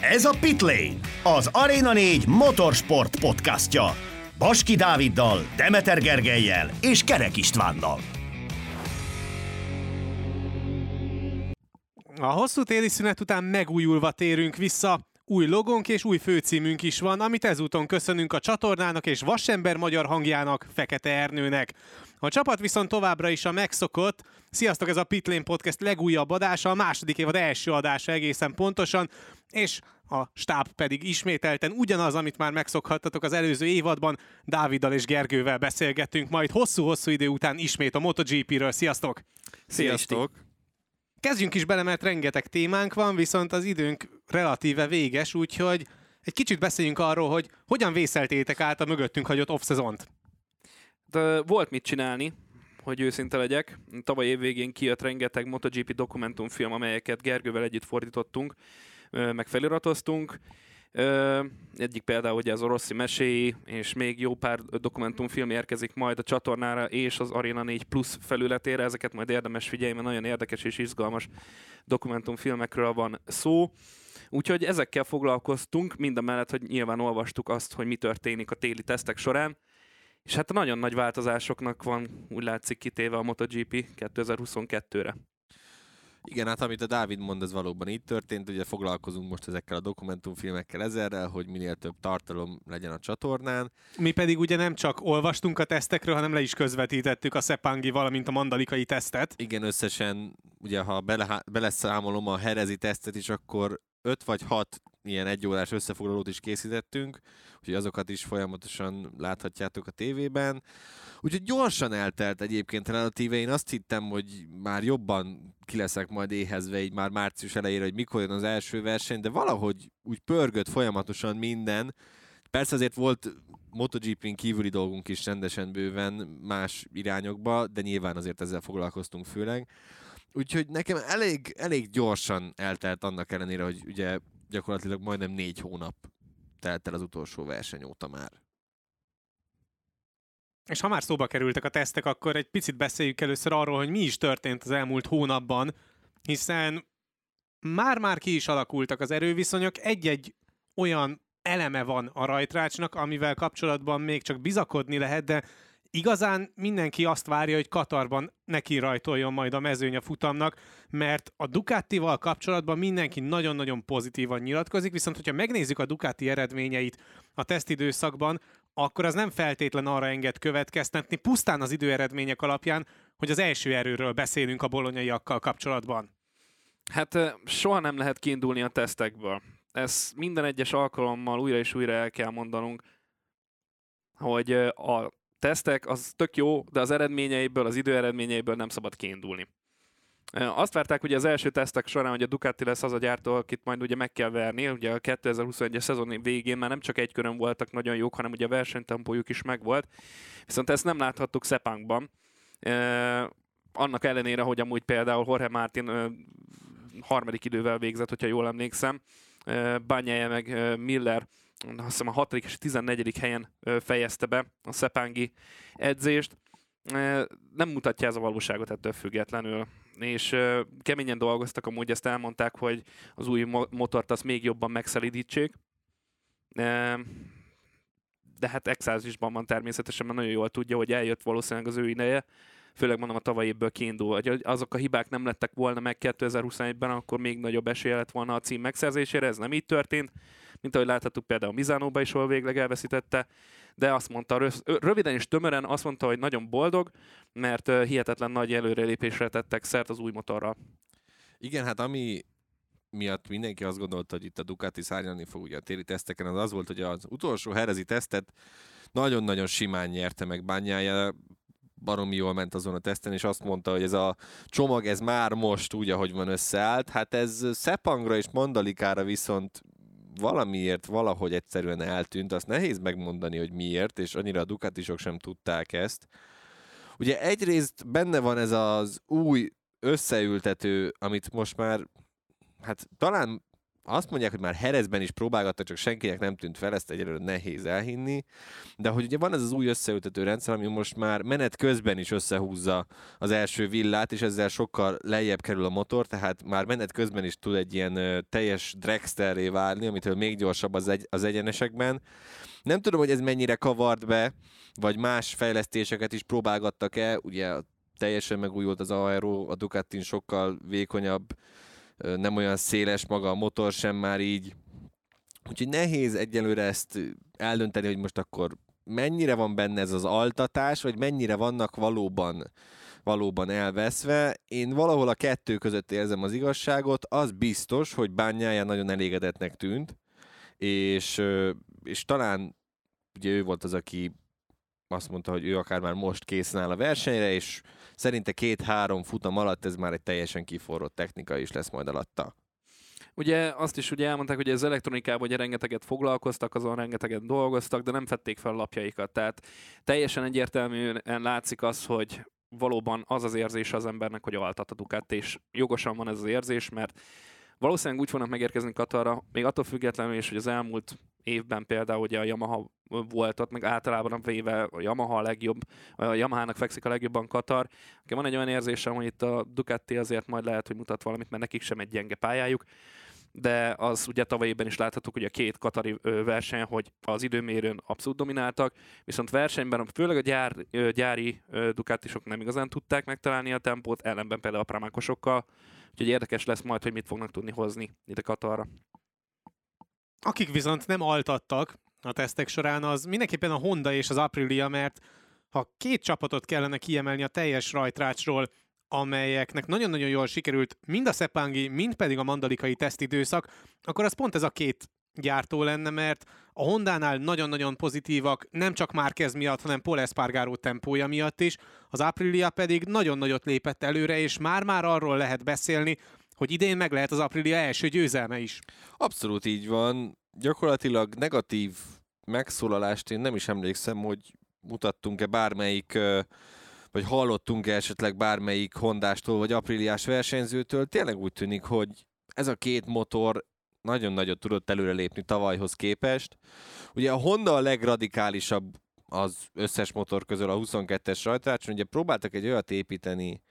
Ez a Pitlane, az Arena 4 motorsport podcastja. Baski Dáviddal, Demeter Gergelyel és Kerek Istvánnal. A hosszú téli szünet után megújulva térünk vissza. Új logónk és új főcímünk is van, amit ezúton köszönünk a csatornának és Vasember magyar hangjának, Fekete Ernőnek. A csapat viszont továbbra is a megszokott. Sziasztok, ez a Pitlane Podcast legújabb adása, a második évad első adása egészen pontosan, és a stáb pedig ismételten ugyanaz, amit már megszokhattatok az előző évadban. Dáviddal és Gergővel beszélgettünk majd hosszú-hosszú idő után ismét a MotoGP-ről. Sziasztok! Sziasztok! Kezdjünk is bele, mert rengeteg témánk van, viszont az időnk relatíve véges, úgyhogy egy kicsit beszéljünk arról, hogy hogyan vészeltétek át a mögöttünk hagyott off-szezont. De volt mit csinálni, hogy őszinte legyek. Tavaly évvégén kijött rengeteg MotoGP dokumentumfilm, amelyeket Gergővel együtt fordítottunk, meg feliratoztunk. Egyik például ugye az Oroszi meséi, és még jó pár dokumentumfilm érkezik majd a csatornára és az Arena 4 Plus felületére. Ezeket majd érdemes figyelni, mert nagyon érdekes és izgalmas dokumentumfilmekről van szó. Úgyhogy ezekkel foglalkoztunk, mind a mellett, hogy nyilván olvastuk azt, hogy mi történik a téli tesztek során. És hát nagyon nagy változásoknak van, úgy látszik, kitéve a MotoGP 2022-re. Igen, hát amit a Dávid mond, ez valóban így történt. Ugye foglalkozunk most ezekkel a dokumentumfilmekkel ezerrel, hogy minél több tartalom legyen a csatornán. Mi pedig ugye nem csak olvastunk a tesztekről, hanem le is közvetítettük a Szepangi, valamint a mandalikai tesztet. Igen, összesen, ugye ha bele, beleszámolom a herezi tesztet is, akkor öt vagy hat ilyen egyórás összefoglalót is készítettünk, úgyhogy azokat is folyamatosan láthatjátok a tévében. Úgyhogy gyorsan eltelt egyébként relatíve, én azt hittem, hogy már jobban ki majd éhezve így már március elejére, hogy mikor jön az első verseny, de valahogy úgy pörgött folyamatosan minden. Persze azért volt MotoGP-n kívüli dolgunk is rendesen bőven más irányokba, de nyilván azért ezzel foglalkoztunk főleg. Úgyhogy nekem elég, elég gyorsan eltelt annak ellenére, hogy ugye gyakorlatilag majdnem négy hónap telt el az utolsó verseny óta már. És ha már szóba kerültek a tesztek, akkor egy picit beszéljük először arról, hogy mi is történt az elmúlt hónapban, hiszen már-már ki is alakultak az erőviszonyok, egy-egy olyan eleme van a rajtrácsnak, amivel kapcsolatban még csak bizakodni lehet, de igazán mindenki azt várja, hogy Katarban neki rajtoljon majd a mezőny a futamnak, mert a Ducatival kapcsolatban mindenki nagyon-nagyon pozitívan nyilatkozik, viszont hogyha megnézzük a Ducati eredményeit a tesztidőszakban, akkor az nem feltétlen arra enged következtetni, pusztán az időeredmények alapján, hogy az első erőről beszélünk a bolonyaiakkal kapcsolatban. Hát soha nem lehet kiindulni a tesztekből. Ez minden egyes alkalommal újra és újra el kell mondanunk, hogy a tesztek az tök jó, de az eredményeiből, az időeredményeiből nem szabad kiindulni. Azt várták ugye az első tesztek során, hogy a Ducati lesz az a gyártó, akit majd ugye meg kell verni. Ugye a 2021-es szezon végén már nem csak egy körön voltak nagyon jók, hanem ugye a versenytempójuk is megvolt. Viszont ezt nem láthattuk Szepánkban. Annak ellenére, hogy amúgy például Jorge Martin harmadik idővel végzett, hogyha jól emlékszem. Bányája meg Miller azt hiszem a 6. és 14. helyen fejezte be a Szepángi edzést. Nem mutatja ez a valóságot ettől függetlenül és keményen dolgoztak, amúgy ezt elmondták, hogy az új motort azt még jobban megszelidítsék. De hát exázisban van természetesen, mert nagyon jól tudja, hogy eljött valószínűleg az ő ideje, főleg mondom a tavalyi évből kiindul, hogy azok a hibák nem lettek volna meg 2021-ben, akkor még nagyobb esélye lett volna a cím megszerzésére, ez nem így történt, mint ahogy láthattuk például Mizánóba is, hol végleg elveszítette, de azt mondta, röviden és tömören azt mondta, hogy nagyon boldog, mert hihetetlen nagy előrelépésre tettek szert az új motorral. Igen, hát ami miatt mindenki azt gondolta, hogy itt a Ducati szárnyalni fog ugye a téli teszteken, az az volt, hogy az utolsó herezi tesztet nagyon-nagyon simán nyerte meg bányája, baromi jól ment azon a teszten, és azt mondta, hogy ez a csomag, ez már most úgy, ahogy van összeállt. Hát ez Szepangra és Mandalikára viszont valamiért valahogy egyszerűen eltűnt, azt nehéz megmondani, hogy miért, és annyira a Ducatisok sem tudták ezt. Ugye egyrészt benne van ez az új összeültető, amit most már, hát talán azt mondják, hogy már Herezben is próbálgattak, csak senkinek nem tűnt fel, ezt egyelőre nehéz elhinni. De hogy ugye van ez az új összeültető rendszer, ami most már menet közben is összehúzza az első villát, és ezzel sokkal lejjebb kerül a motor, tehát már menet közben is tud egy ilyen ö, teljes dragsterré válni, amitől még gyorsabb az, egy, az egyenesekben. Nem tudom, hogy ez mennyire kavart be, vagy más fejlesztéseket is próbálgattak-e, ugye teljesen megújult az aero, a Ducatin sokkal vékonyabb, nem olyan széles maga a motor sem már így. Úgyhogy nehéz egyelőre ezt eldönteni, hogy most akkor mennyire van benne ez az altatás, vagy mennyire vannak valóban valóban elveszve. Én valahol a kettő között érzem az igazságot, az biztos, hogy bányája nagyon elégedetnek tűnt, és, és talán ugye ő volt az, aki azt mondta, hogy ő akár már most készen áll a versenyre, és szerinte két-három futam alatt ez már egy teljesen kiforrott technika is lesz majd alatta. Ugye azt is ugye elmondták, hogy az elektronikában ugye rengeteget foglalkoztak, azon rengeteget dolgoztak, de nem fették fel lapjaikat. Tehát teljesen egyértelműen látszik az, hogy valóban az az érzés az embernek, hogy altat a Ducati, és jogosan van ez az érzés, mert valószínűleg úgy fognak megérkezni Katarra, még attól függetlenül is, hogy az elmúlt évben például ugye a Yamaha volt ott, meg általában a véve a Yamaha a legjobb, a Yamaha-nak fekszik a legjobban Katar. Van egy olyan érzésem, hogy itt a Ducati azért majd lehet, hogy mutat valamit, mert nekik sem egy gyenge pályájuk, de az ugye tavaly évben is láthattuk, hogy a két katari verseny, hogy az időmérőn abszolút domináltak, viszont versenyben főleg a gyár, gyári Ducatisok nem igazán tudták megtalálni a tempót, ellenben például a pramákosokkal, úgyhogy érdekes lesz majd, hogy mit fognak tudni hozni ide Katarra. Akik viszont nem altattak a tesztek során, az mindenképpen a Honda és az Aprilia, mert ha két csapatot kellene kiemelni a teljes rajtrácsról, amelyeknek nagyon-nagyon jól sikerült mind a Seppangi, mind pedig a mandalikai tesztidőszak, akkor az pont ez a két gyártó lenne, mert a Hondánál nagyon-nagyon pozitívak, nem csak Márquez miatt, hanem Paul Espargaró tempója miatt is, az Aprilia pedig nagyon nagyot lépett előre, és már-már arról lehet beszélni, hogy idén meg lehet az Aprilia első győzelme is. Abszolút így van. Gyakorlatilag negatív megszólalást én nem is emlékszem, hogy mutattunk-e bármelyik, vagy hallottunk-e esetleg bármelyik Hondástól, vagy Apriliás versenyzőtől. Tényleg úgy tűnik, hogy ez a két motor nagyon nagyot tudott előrelépni tavalyhoz képest. Ugye a Honda a legradikálisabb az összes motor közül a 22-es rajtrácson. Ugye próbáltak egy olyat építeni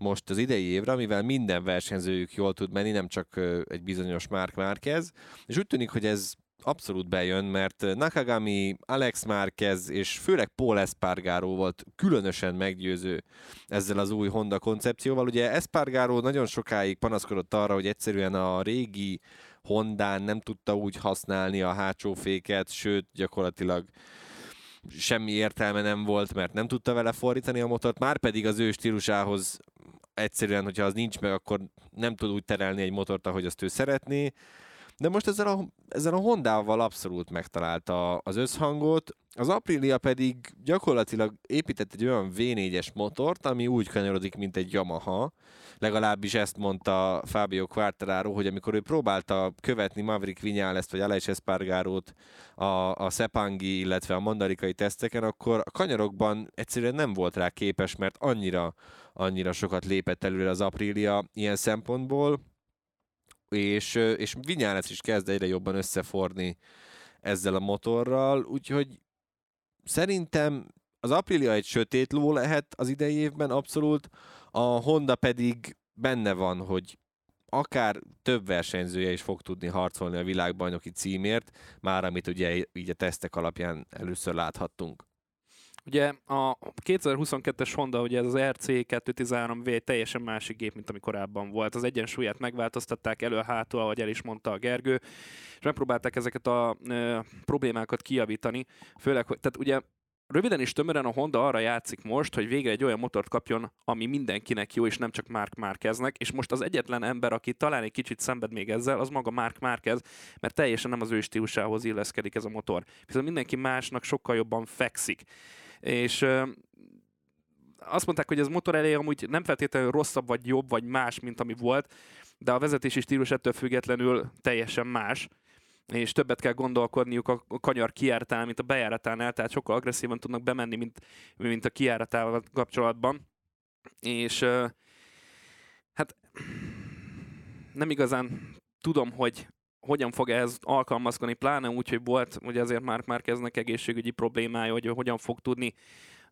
most az idei évre, amivel minden versenyzőjük jól tud menni, nem csak egy bizonyos Mark Márquez. És úgy tűnik, hogy ez abszolút bejön, mert Nakagami, Alex Márquez és főleg Paul Espargaro volt különösen meggyőző ezzel az új Honda koncepcióval. Ugye Espargaro nagyon sokáig panaszkodott arra, hogy egyszerűen a régi Hondán nem tudta úgy használni a hátsó féket, sőt gyakorlatilag semmi értelme nem volt, mert nem tudta vele fordítani a motort, már pedig az ő stílusához egyszerűen, hogyha az nincs meg, akkor nem tud úgy terelni egy motort, ahogy azt ő szeretné. De most ezzel a, ezzel a Hondával abszolút megtalálta az összhangot, az Aprilia pedig gyakorlatilag épített egy olyan V4-es motort, ami úgy kanyarodik, mint egy Yamaha. Legalábbis ezt mondta Fabio Quartararo, hogy amikor ő próbálta követni Maverick Viñales-t vagy Aleix Espargarót a, a Sepangi, illetve a mandarikai teszteken, akkor a kanyarokban egyszerűen nem volt rá képes, mert annyira, annyira sokat lépett előre az Aprilia ilyen szempontból, és, és Vinyales is kezd egyre jobban összeforni ezzel a motorral, úgyhogy szerintem az Aprilia egy sötét ló lehet az idei évben abszolút, a Honda pedig benne van, hogy akár több versenyzője is fog tudni harcolni a világbajnoki címért, már amit ugye így a tesztek alapján először láthattunk. Ugye a 2022-es Honda, ugye ez az RC213V teljesen másik gép, mint ami korábban volt. Az egyensúlyát megváltoztatták elő-hátul, ahogy el is mondta a Gergő, és megpróbálták ezeket a ö, problémákat kijavítani. Főleg, hogy, tehát ugye röviden és tömören a Honda arra játszik most, hogy végre egy olyan motort kapjon, ami mindenkinek jó, és nem csak Mark Márqueznek, és most az egyetlen ember, aki talán egy kicsit szenved még ezzel, az maga Mark Márquez, mert teljesen nem az ő stílusához illeszkedik ez a motor. Viszont mindenki másnak sokkal jobban fekszik. És azt mondták, hogy ez motor elé amúgy nem feltétlenül rosszabb, vagy jobb, vagy más, mint ami volt, de a vezetési stílus ettől függetlenül teljesen más és többet kell gondolkodniuk a kanyar kijáratánál, mint a bejáratánál, tehát sokkal agresszívan tudnak bemenni, mint, mint a kijáratával kapcsolatban. És hát nem igazán tudom, hogy hogyan fog ehhez alkalmazkodni, pláne úgy, hogy volt, ugye azért már már kezdnek egészségügyi problémája, hogy hogyan fog tudni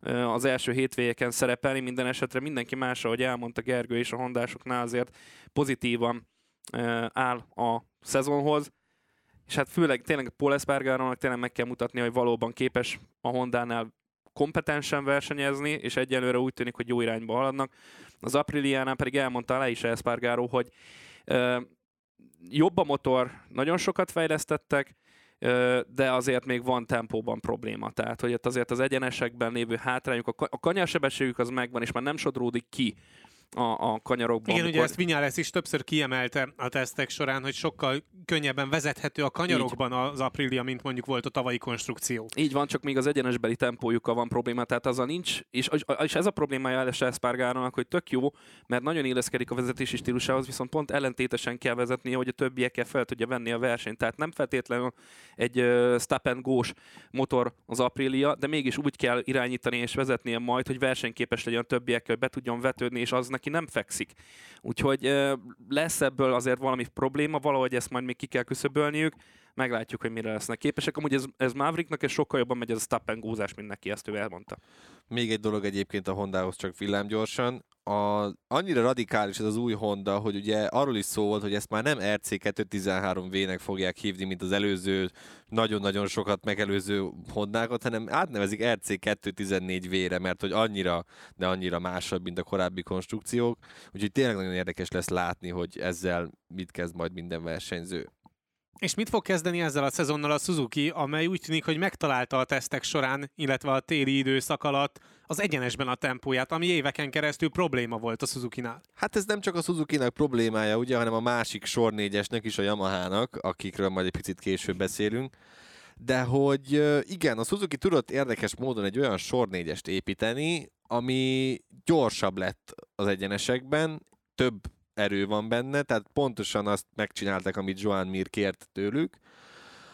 az első hétvégeken szerepelni. Minden esetre mindenki más, ahogy elmondta Gergő és a hondásoknál azért pozitívan áll a szezonhoz. És hát főleg tényleg Paul Espargarónak tényleg meg kell mutatni, hogy valóban képes a Hondánál kompetensen versenyezni, és egyelőre úgy tűnik, hogy jó irányba haladnak. Az Apriliánál pedig elmondta le is Espargaró, hogy jobb a motor, nagyon sokat fejlesztettek, de azért még van tempóban probléma. Tehát, hogy itt azért az egyenesekben lévő hátrányuk, a kanyarsebességük az megvan, és már nem sodródik ki a, a kanyarokban. Igen, amikor... ugye ezt Vinyales is többször kiemelte a tesztek során, hogy sokkal könnyebben vezethető a kanyarokban Így. az Aprilia, mint mondjuk volt a tavalyi konstrukció. Így van, csak még az egyenesbeli tempójukkal van probléma, tehát azzal nincs, és, és ez a problémája Ales Espargarónak, hogy tök jó, mert nagyon éleszkedik a vezetési stílusához, viszont pont ellentétesen kell vezetnie, hogy a többiekkel fel tudja venni a versenyt. Tehát nem feltétlenül egy uh, stop and go motor az Aprilia, de mégis úgy kell irányítani és vezetnie majd, hogy versenyképes legyen a többiekkel, be tudjon vetődni, és az neki nem fekszik. Úgyhogy lesz ebből azért valami probléma, valahogy ezt majd még ki kell küszöbölniük, meglátjuk, hogy mire lesznek képesek. Amúgy ez, ez Mavericknak ez sokkal jobban megy ez a stop and mint neki, ezt ő elmondta. Még egy dolog egyébként a Hondához csak villámgyorsan. A, annyira radikális ez az új Honda, hogy ugye arról is szó volt, hogy ezt már nem RC213V-nek fogják hívni, mint az előző nagyon-nagyon sokat megelőző Hondákat, hanem átnevezik RC214V-re, mert hogy annyira, de annyira másabb, mint a korábbi konstrukciók. Úgyhogy tényleg nagyon érdekes lesz látni, hogy ezzel mit kezd majd minden versenyző. És mit fog kezdeni ezzel a szezonnal a Suzuki, amely úgy tűnik, hogy megtalálta a tesztek során, illetve a téli időszak alatt az egyenesben a tempóját, ami éveken keresztül probléma volt a Suzuki-nál? Hát ez nem csak a Suzuki-nak problémája, ugye, hanem a másik sor négyesnek is, a Yamaha-nak, akikről majd egy picit később beszélünk. De hogy igen, a Suzuki tudott érdekes módon egy olyan sor négyest építeni, ami gyorsabb lett az egyenesekben, több erő van benne, tehát pontosan azt megcsinálták, amit Joan Mir kért tőlük.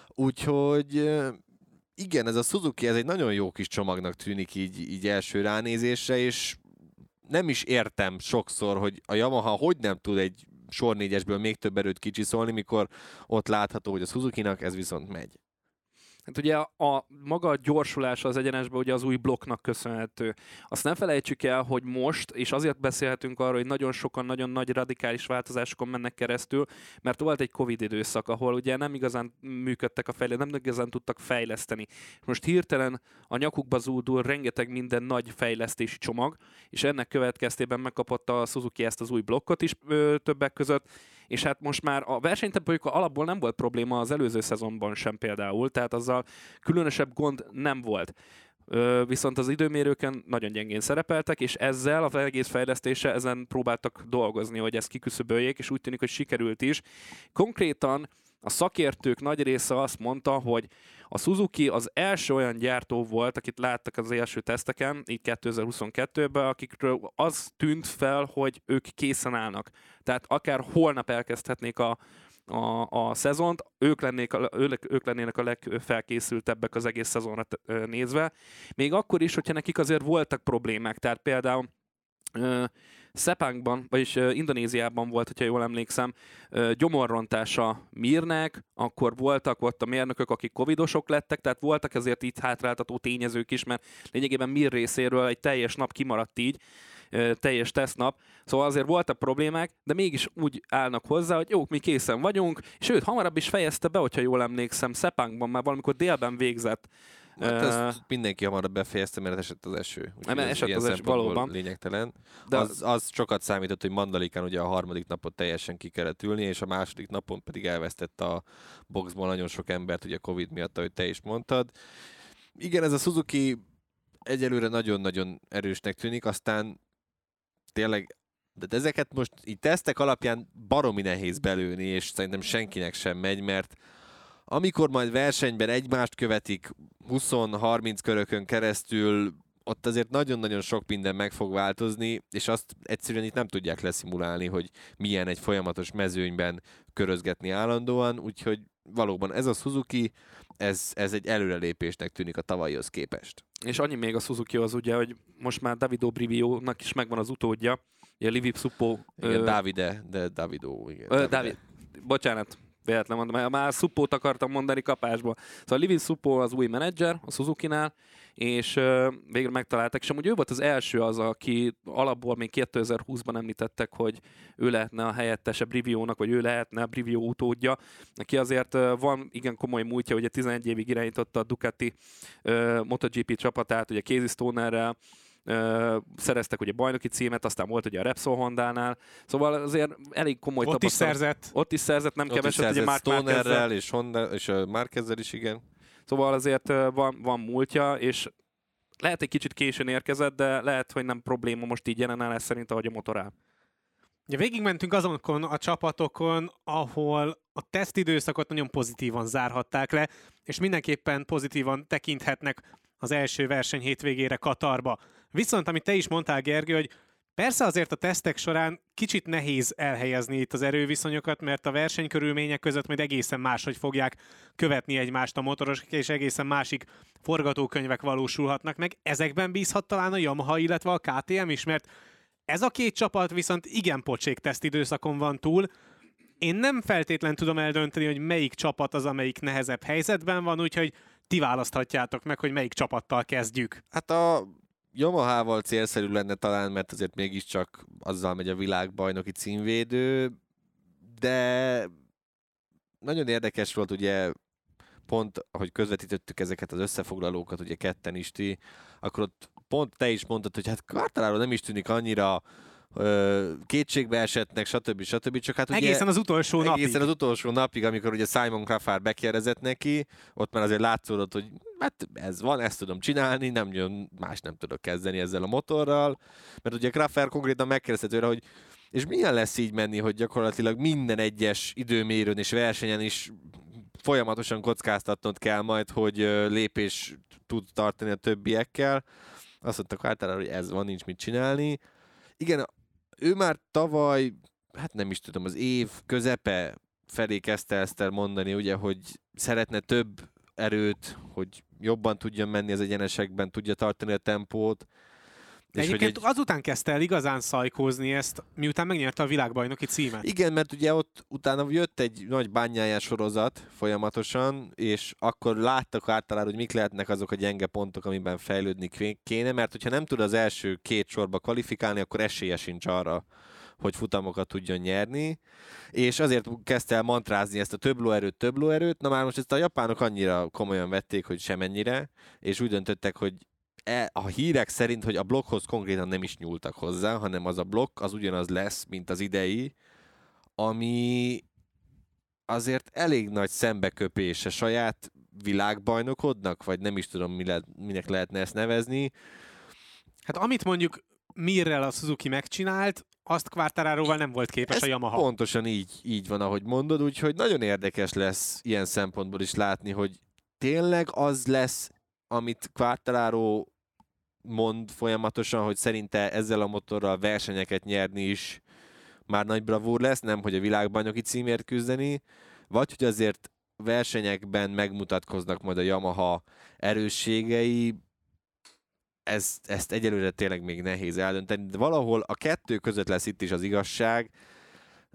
Úgyhogy igen, ez a Suzuki, ez egy nagyon jó kis csomagnak tűnik így, így első ránézésre, és nem is értem sokszor, hogy a Yamaha hogy nem tud egy sor négyesből még több erőt kicsiszolni, mikor ott látható, hogy a Suzuki-nak ez viszont megy. Hát ugye a, a maga gyorsulása az egyenesben ugye az új blokknak köszönhető. Azt nem felejtsük el, hogy most, és azért beszélhetünk arról, hogy nagyon sokan nagyon nagy radikális változásokon mennek keresztül, mert volt egy Covid időszak, ahol ugye nem igazán működtek a fejlesztések, nem igazán tudtak fejleszteni. Most hirtelen a nyakukba zúdul rengeteg minden nagy fejlesztési csomag, és ennek következtében megkapott a Suzuki ezt az új blokkot is ö, többek között, és hát most már a versenytempójuk alapból nem volt probléma az előző szezonban sem például, tehát azzal különösebb gond nem volt. Viszont az időmérőken nagyon gyengén szerepeltek, és ezzel a egész fejlesztése ezen próbáltak dolgozni, hogy ezt kiküszöböljék, és úgy tűnik, hogy sikerült is. Konkrétan a szakértők nagy része azt mondta, hogy a Suzuki az első olyan gyártó volt, akit láttak az első teszteken, így 2022-ben, akikről az tűnt fel, hogy ők készen állnak. Tehát akár holnap elkezdhetnék a, a, a szezont, ők, lennék ők, ők lennének a legfelkészültebbek az egész szezonra nézve. Még akkor is, hogyha nekik azért voltak problémák, tehát például Szepánkban, vagyis Indonéziában volt, hogyha jól emlékszem, gyomorrontása Mirnek, akkor voltak ott a mérnökök, akik covidosok lettek, tehát voltak ezért itt hátráltató tényezők is, mert lényegében Mir részéről egy teljes nap kimaradt így, teljes tesztnap, szóval azért voltak problémák, de mégis úgy állnak hozzá, hogy jó, mi készen vagyunk, és őt hamarabb is fejezte be, hogyha jól emlékszem, Szepánkban már valamikor délben végzett Hát ezt mindenki hamarabb befejezte, mert esett az eső. Nem, esett az eső, valóban. Lényegtelen. De az, az sokat számított, hogy Mandalikán ugye a harmadik napot teljesen ki kellett ülni, és a második napon pedig elvesztett a boxból nagyon sok embert, ugye Covid miatt, ahogy te is mondtad. Igen, ez a Suzuki egyelőre nagyon-nagyon erősnek tűnik, aztán tényleg de ezeket most így tesztek alapján baromi nehéz belőni, és szerintem senkinek sem megy, mert amikor majd versenyben egymást követik 20-30 körökön keresztül, ott azért nagyon-nagyon sok minden meg fog változni, és azt egyszerűen itt nem tudják leszimulálni, hogy milyen egy folyamatos mezőnyben körözgetni állandóan, úgyhogy valóban ez a Suzuki, ez, ez egy előrelépésnek tűnik a tavalyhoz képest. És annyi még a Suzuki az ugye, hogy most már Davido Brivio-nak is megvan az utódja, ugye Livi Suppo. Igen, ö... Davide, de Davido, igen. Ö, David, bocsánat, véletlen mondom, mert már Suppót akartam mondani kapásból. Szóval Livin Suppó az új menedzser a Suzuki-nál, és uh, végre megtalálták, és amúgy ő volt az első az, aki alapból még 2020-ban említettek, hogy ő lehetne a helyettese Briviónak, vagy ő lehetne a Brivio utódja. Neki azért van igen komoly múltja, ugye 11 évig irányította a Ducati MotoGP csapatát, ugye Casey Stonerrel, szereztek ugye bajnoki címet, aztán volt ugye a Repsol Hondánál, szóval azért elég komoly Ott is tapasztalat. szerzett. Ott is szerzett, nem Ott keveset, is ugye Mark. Stonerrel és, Honda, és Márkezzel is, igen. Szóval azért van, van múltja, és lehet egy kicsit későn érkezett, de lehet, hogy nem probléma most így jelen állás szerint, ahogy a motor áll. Ugye végigmentünk azokon a csapatokon, ahol a tesztidőszakot nagyon pozitívan zárhatták le, és mindenképpen pozitívan tekinthetnek az első verseny hétvégére Katarba. Viszont, amit te is mondtál, Gergő, hogy persze azért a tesztek során kicsit nehéz elhelyezni itt az erőviszonyokat, mert a versenykörülmények között majd egészen máshogy fogják követni egymást a motorosok, és egészen másik forgatókönyvek valósulhatnak meg. Ezekben bízhat talán a Yamaha, illetve a KTM is, mert ez a két csapat viszont igen pocsék tesztidőszakon van túl. Én nem feltétlen tudom eldönteni, hogy melyik csapat az, amelyik nehezebb helyzetben van, úgyhogy ti választhatjátok meg, hogy melyik csapattal kezdjük. Hát a Yamaha-val célszerű lenne talán, mert azért mégiscsak azzal megy a világbajnoki címvédő, de nagyon érdekes volt ugye pont, ahogy közvetítettük ezeket az összefoglalókat, ugye ketten is ti, akkor ott pont te is mondtad, hogy hát Quartararo nem is tűnik annyira kétségbe esettnek, stb. stb. Csak hát ugye Egészen az utolsó napig. egészen az utolsó napig, amikor ugye Simon Crawford bekérdezett neki, ott már azért látszódott, hogy hát ez van, ezt tudom csinálni, nem jön, más nem tudok kezdeni ezzel a motorral, mert ugye Crawford konkrétan megkérdezte tőle, hogy és milyen lesz így menni, hogy gyakorlatilag minden egyes időmérőn és versenyen is folyamatosan kockáztatnod kell majd, hogy lépés tud tartani a többiekkel. Azt mondtak általában, hogy ez van, nincs mit csinálni. Igen, ő már tavaly, hát nem is tudom, az év közepe felé kezdte ezt mondani, ugye, hogy szeretne több erőt, hogy jobban tudjon menni az egyenesekben, tudja tartani a tempót. És Egyébként egy... azután kezdte el igazán szajkózni ezt, miután megnyerte a világbajnoki címet. Igen, mert ugye ott utána jött egy nagy bányájás sorozat folyamatosan, és akkor láttak általában, hogy mik lehetnek azok a gyenge pontok, amiben fejlődni kéne, mert hogyha nem tud az első két sorba kvalifikálni, akkor esélye sincs arra, hogy futamokat tudjon nyerni, és azért kezdte el mantrázni ezt a több lóerőt, több lóerőt, na már most ezt a japánok annyira komolyan vették, hogy semennyire, és úgy döntöttek, hogy e, a hírek szerint, hogy a blokkhoz konkrétan nem is nyúltak hozzá, hanem az a blokk az ugyanaz lesz, mint az idei, ami azért elég nagy szembeköpése saját világbajnokodnak, vagy nem is tudom, mi le, minek lehetne ezt nevezni. Hát amit mondjuk Mirrel a Suzuki megcsinált, azt Quartararoval nem volt képes Ez a Yamaha. Pontosan így, így van, ahogy mondod, úgyhogy nagyon érdekes lesz ilyen szempontból is látni, hogy tényleg az lesz, amit Quartararo mond folyamatosan, hogy szerinte ezzel a motorral versenyeket nyerni is már nagy bravúr lesz, nem hogy a világbajnoki címért küzdeni, vagy hogy azért versenyekben megmutatkoznak majd a Yamaha erősségei, ez, ezt egyelőre tényleg még nehéz eldönteni, de valahol a kettő között lesz itt is az igazság,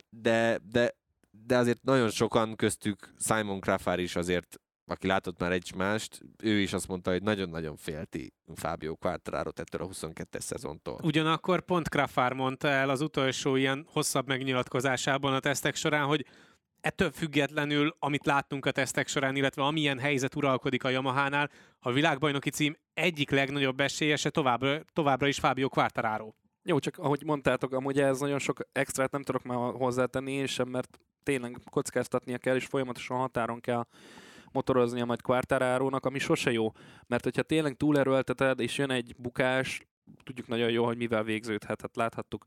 de, de, de azért nagyon sokan köztük Simon Crawford is azért aki látott már egy mást, ő is azt mondta, hogy nagyon-nagyon félti Fábio Quartararo ettől a 22-es szezontól. Ugyanakkor pont Crawford mondta el az utolsó ilyen hosszabb megnyilatkozásában a tesztek során, hogy ettől függetlenül, amit láttunk a tesztek során, illetve amilyen helyzet uralkodik a Yamahánál, a világbajnoki cím egyik legnagyobb esélyese továbbra, továbbra is Fábio Quartararo. Jó, csak ahogy mondtátok, amúgy ez nagyon sok extrát nem tudok már hozzátenni én sem, mert tényleg kockáztatnia kell, és folyamatosan határon kell motoroznia majd Quartararónak, ami sose jó. Mert hogyha tényleg túlerőlteted, és jön egy bukás, tudjuk nagyon jó, hogy mivel végződhet. Hát láthattuk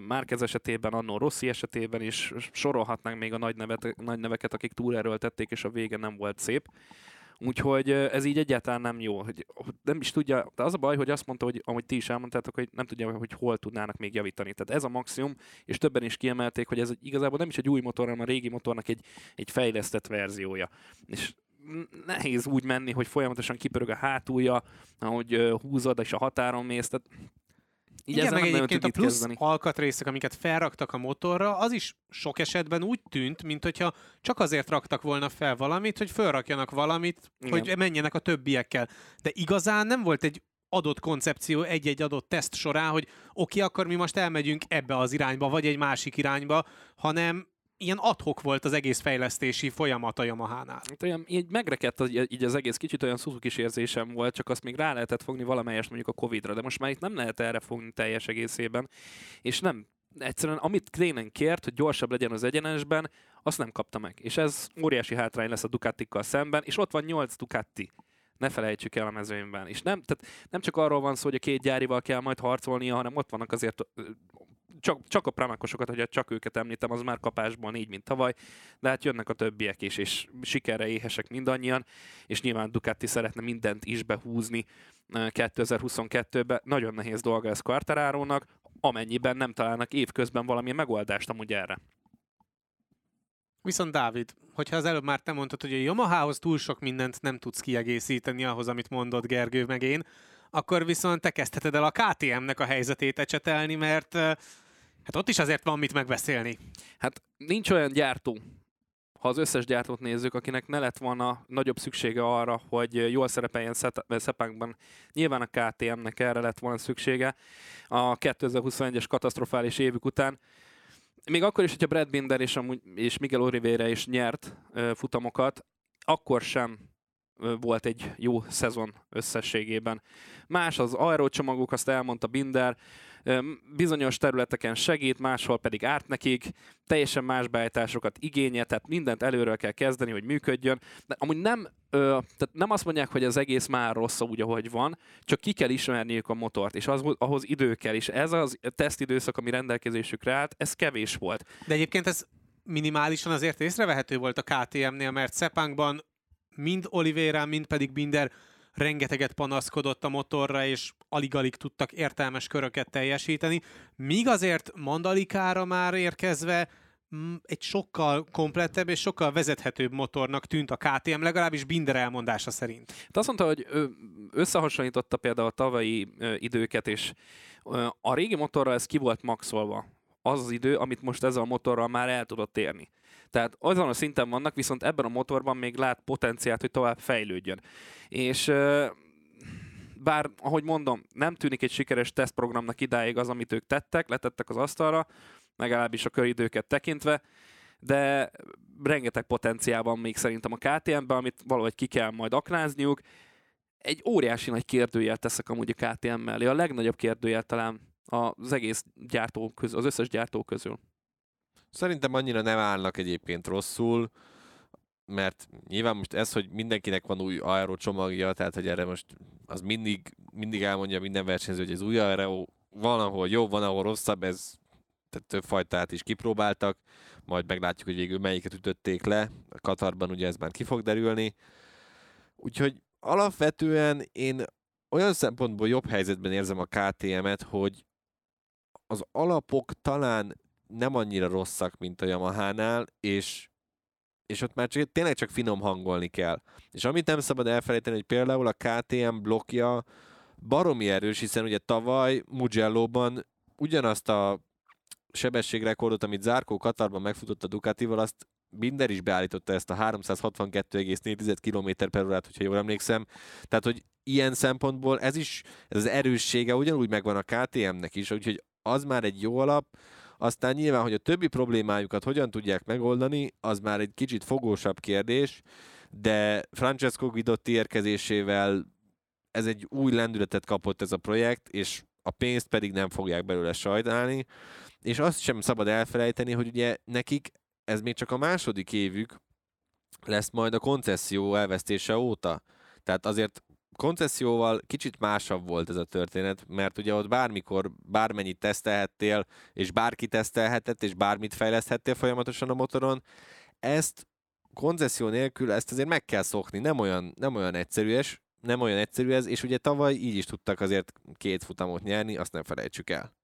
Márkez esetében, annó Rossi esetében is sorolhatnánk még a nagy, nevet, nagy neveket, akik túlerőltették, és a vége nem volt szép. Úgyhogy ez így egyáltalán nem jó. Hogy nem is tudja, de az a baj, hogy azt mondta, hogy ahogy ti is elmondtátok, hogy nem tudja, hogy hol tudnának még javítani. Tehát ez a maximum, és többen is kiemelték, hogy ez igazából nem is egy új motor, hanem a régi motornak egy, egy fejlesztett verziója. És nehéz úgy menni, hogy folyamatosan kipörög a hátulja, ahogy húzod, és a határon mész. Tehát Így Igen, meg egyébként a plusz kezdeni. alkatrészek, amiket felraktak a motorra, az is sok esetben úgy tűnt, mint hogyha csak azért raktak volna fel valamit, hogy felrakjanak valamit, Igen. hogy menjenek a többiekkel. De igazán nem volt egy adott koncepció egy-egy adott teszt során, hogy oké, akkor mi most elmegyünk ebbe az irányba, vagy egy másik irányba, hanem ilyen adhok volt az egész fejlesztési folyamat a Yamaha-nál. Olyan, így megrekedt így az egész kicsit olyan suzuki érzésem volt, csak azt még rá lehetett fogni valamelyest mondjuk a Covid-ra, de most már itt nem lehet erre fogni teljes egészében, és nem, egyszerűen amit Krénen kért, hogy gyorsabb legyen az egyenesben, azt nem kapta meg. És ez óriási hátrány lesz a Ducatikkal szemben, és ott van 8 Ducati. Ne felejtsük el a mezőnyben. És nem, tehát nem csak arról van szó, hogy a két gyárival kell majd harcolnia, hanem ott vannak azért csak, csak a pramákosokat, hogy csak őket említem, az már kapásból négy, mint tavaly, de hát jönnek a többiek is, és sikerre éhesek mindannyian, és nyilván Ducati szeretne mindent is behúzni ö, 2022-ben. Nagyon nehéz dolga ez Quartararónak, amennyiben nem találnak évközben valamilyen megoldást amúgy erre. Viszont Dávid, hogyha az előbb már te mondtad, hogy a Yamahához túl sok mindent nem tudsz kiegészíteni ahhoz, amit mondott Gergő meg én, akkor viszont te kezdheted el a KTM-nek a helyzetét ecsetelni, mert hát ott is azért van mit megbeszélni. Hát nincs olyan gyártó, ha az összes gyártót nézzük, akinek ne lett volna nagyobb szüksége arra, hogy jól szerepeljen Szepánkban. Nyilván a KTM-nek erre lett volna szüksége a 2021-es katasztrofális évük után. Még akkor is, hogyha Brad Binder és, amúgy, és Miguel Oliveira is nyert ö, futamokat, akkor sem volt egy jó szezon összességében. Más az aerócsomagok, azt elmondta Binder, bizonyos területeken segít, máshol pedig árt nekik, teljesen más beállításokat igényel, tehát mindent előről kell kezdeni, hogy működjön. De amúgy nem, tehát nem azt mondják, hogy az egész már rossz úgy, ahogy van, csak ki kell ismerniük a motort, és az, ahhoz idő kell, és ez az tesztidőszak, ami rendelkezésükre állt, ez kevés volt. De egyébként ez minimálisan azért észrevehető volt a KTM-nél, mert Szepánkban mind Oliveira, mind pedig Binder rengeteget panaszkodott a motorra, és alig-alig tudtak értelmes köröket teljesíteni, míg azért Mandalikára már érkezve mm, egy sokkal komplettebb és sokkal vezethetőbb motornak tűnt a KTM, legalábbis Binder elmondása szerint. De azt mondta, hogy összehasonlította például a tavalyi időket, és a régi motorra ez ki volt maxolva. Az az idő, amit most ezzel a motorral már el tudott érni. Tehát azon a szinten vannak, viszont ebben a motorban még lát potenciált, hogy tovább fejlődjön. És bár, ahogy mondom, nem tűnik egy sikeres tesztprogramnak idáig az, amit ők tettek, letettek az asztalra, legalábbis a köridőket tekintve, de rengeteg potenciál van még szerintem a KTM-ben, amit valahogy ki kell majd aknázniuk. Egy óriási nagy kérdőjel teszek amúgy a KTM mellé, a legnagyobb kérdőjel talán az egész gyártó közül, az összes gyártó közül. Szerintem annyira nem állnak egyébként rosszul, mert nyilván most ez, hogy mindenkinek van új aero csomagja, tehát hogy erre most az mindig, mindig elmondja minden versenyző, hogy az új aero van, ahol jobb, van, ahol rosszabb, ez tehát több fajtát is kipróbáltak, majd meglátjuk, hogy végül melyiket ütötték le. A Katarban ugye ez már ki fog derülni. Úgyhogy alapvetően én olyan szempontból jobb helyzetben érzem a KTM-et, hogy az alapok talán nem annyira rosszak, mint a Yamaha-nál, és, és ott már csak, tényleg csak finom hangolni kell. És amit nem szabad elfelejteni, hogy például a KTM blokkja baromi erős, hiszen ugye tavaly Mugello-ban ugyanazt a sebességrekordot, amit Zárkó Katarban megfutott a Ducatival, azt Binder is beállította ezt a 362,4 km per órát, hogyha jól emlékszem. Tehát, hogy ilyen szempontból ez is, ez az erőssége ugyanúgy megvan a KTM-nek is, úgyhogy az már egy jó alap. Aztán nyilván, hogy a többi problémájukat hogyan tudják megoldani, az már egy kicsit fogósabb kérdés, de Francesco Guidotti érkezésével ez egy új lendületet kapott ez a projekt, és a pénzt pedig nem fogják belőle sajnálni. És azt sem szabad elfelejteni, hogy ugye nekik ez még csak a második évük lesz majd a koncesszió elvesztése óta. Tehát azért koncesszióval kicsit másabb volt ez a történet, mert ugye ott bármikor bármennyit tesztelhettél, és bárki tesztelhetett, és bármit fejleszthettél folyamatosan a motoron. Ezt koncesszió nélkül ezt azért meg kell szokni, nem olyan, nem olyan egyszerűes, nem olyan egyszerű ez, és ugye tavaly így is tudtak azért két futamot nyerni, azt nem felejtsük el.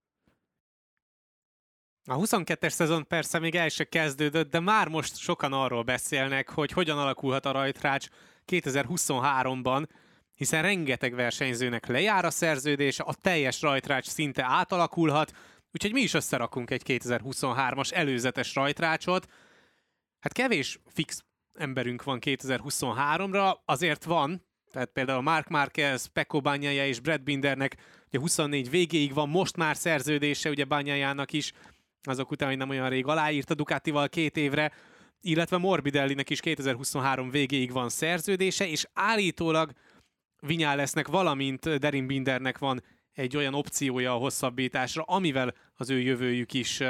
A 22-es szezon persze még el se kezdődött, de már most sokan arról beszélnek, hogy hogyan alakulhat a rajtrács 2023-ban, hiszen rengeteg versenyzőnek lejár a szerződése, a teljes rajtrács szinte átalakulhat, úgyhogy mi is összerakunk egy 2023-as előzetes rajtrácsot. Hát kevés fix emberünk van 2023-ra, azért van, tehát például Mark Marquez, Peko Bányája és Brad Bindernek ugye 24 végéig van most már szerződése, ugye Bányájának is, azok után, hogy nem olyan rég aláírt a Ducatival két évre, illetve Morbidellinek is 2023 végéig van szerződése, és állítólag Vinyálesznek, valamint Derin Bindernek van egy olyan opciója a hosszabbításra, amivel az ő jövőjük is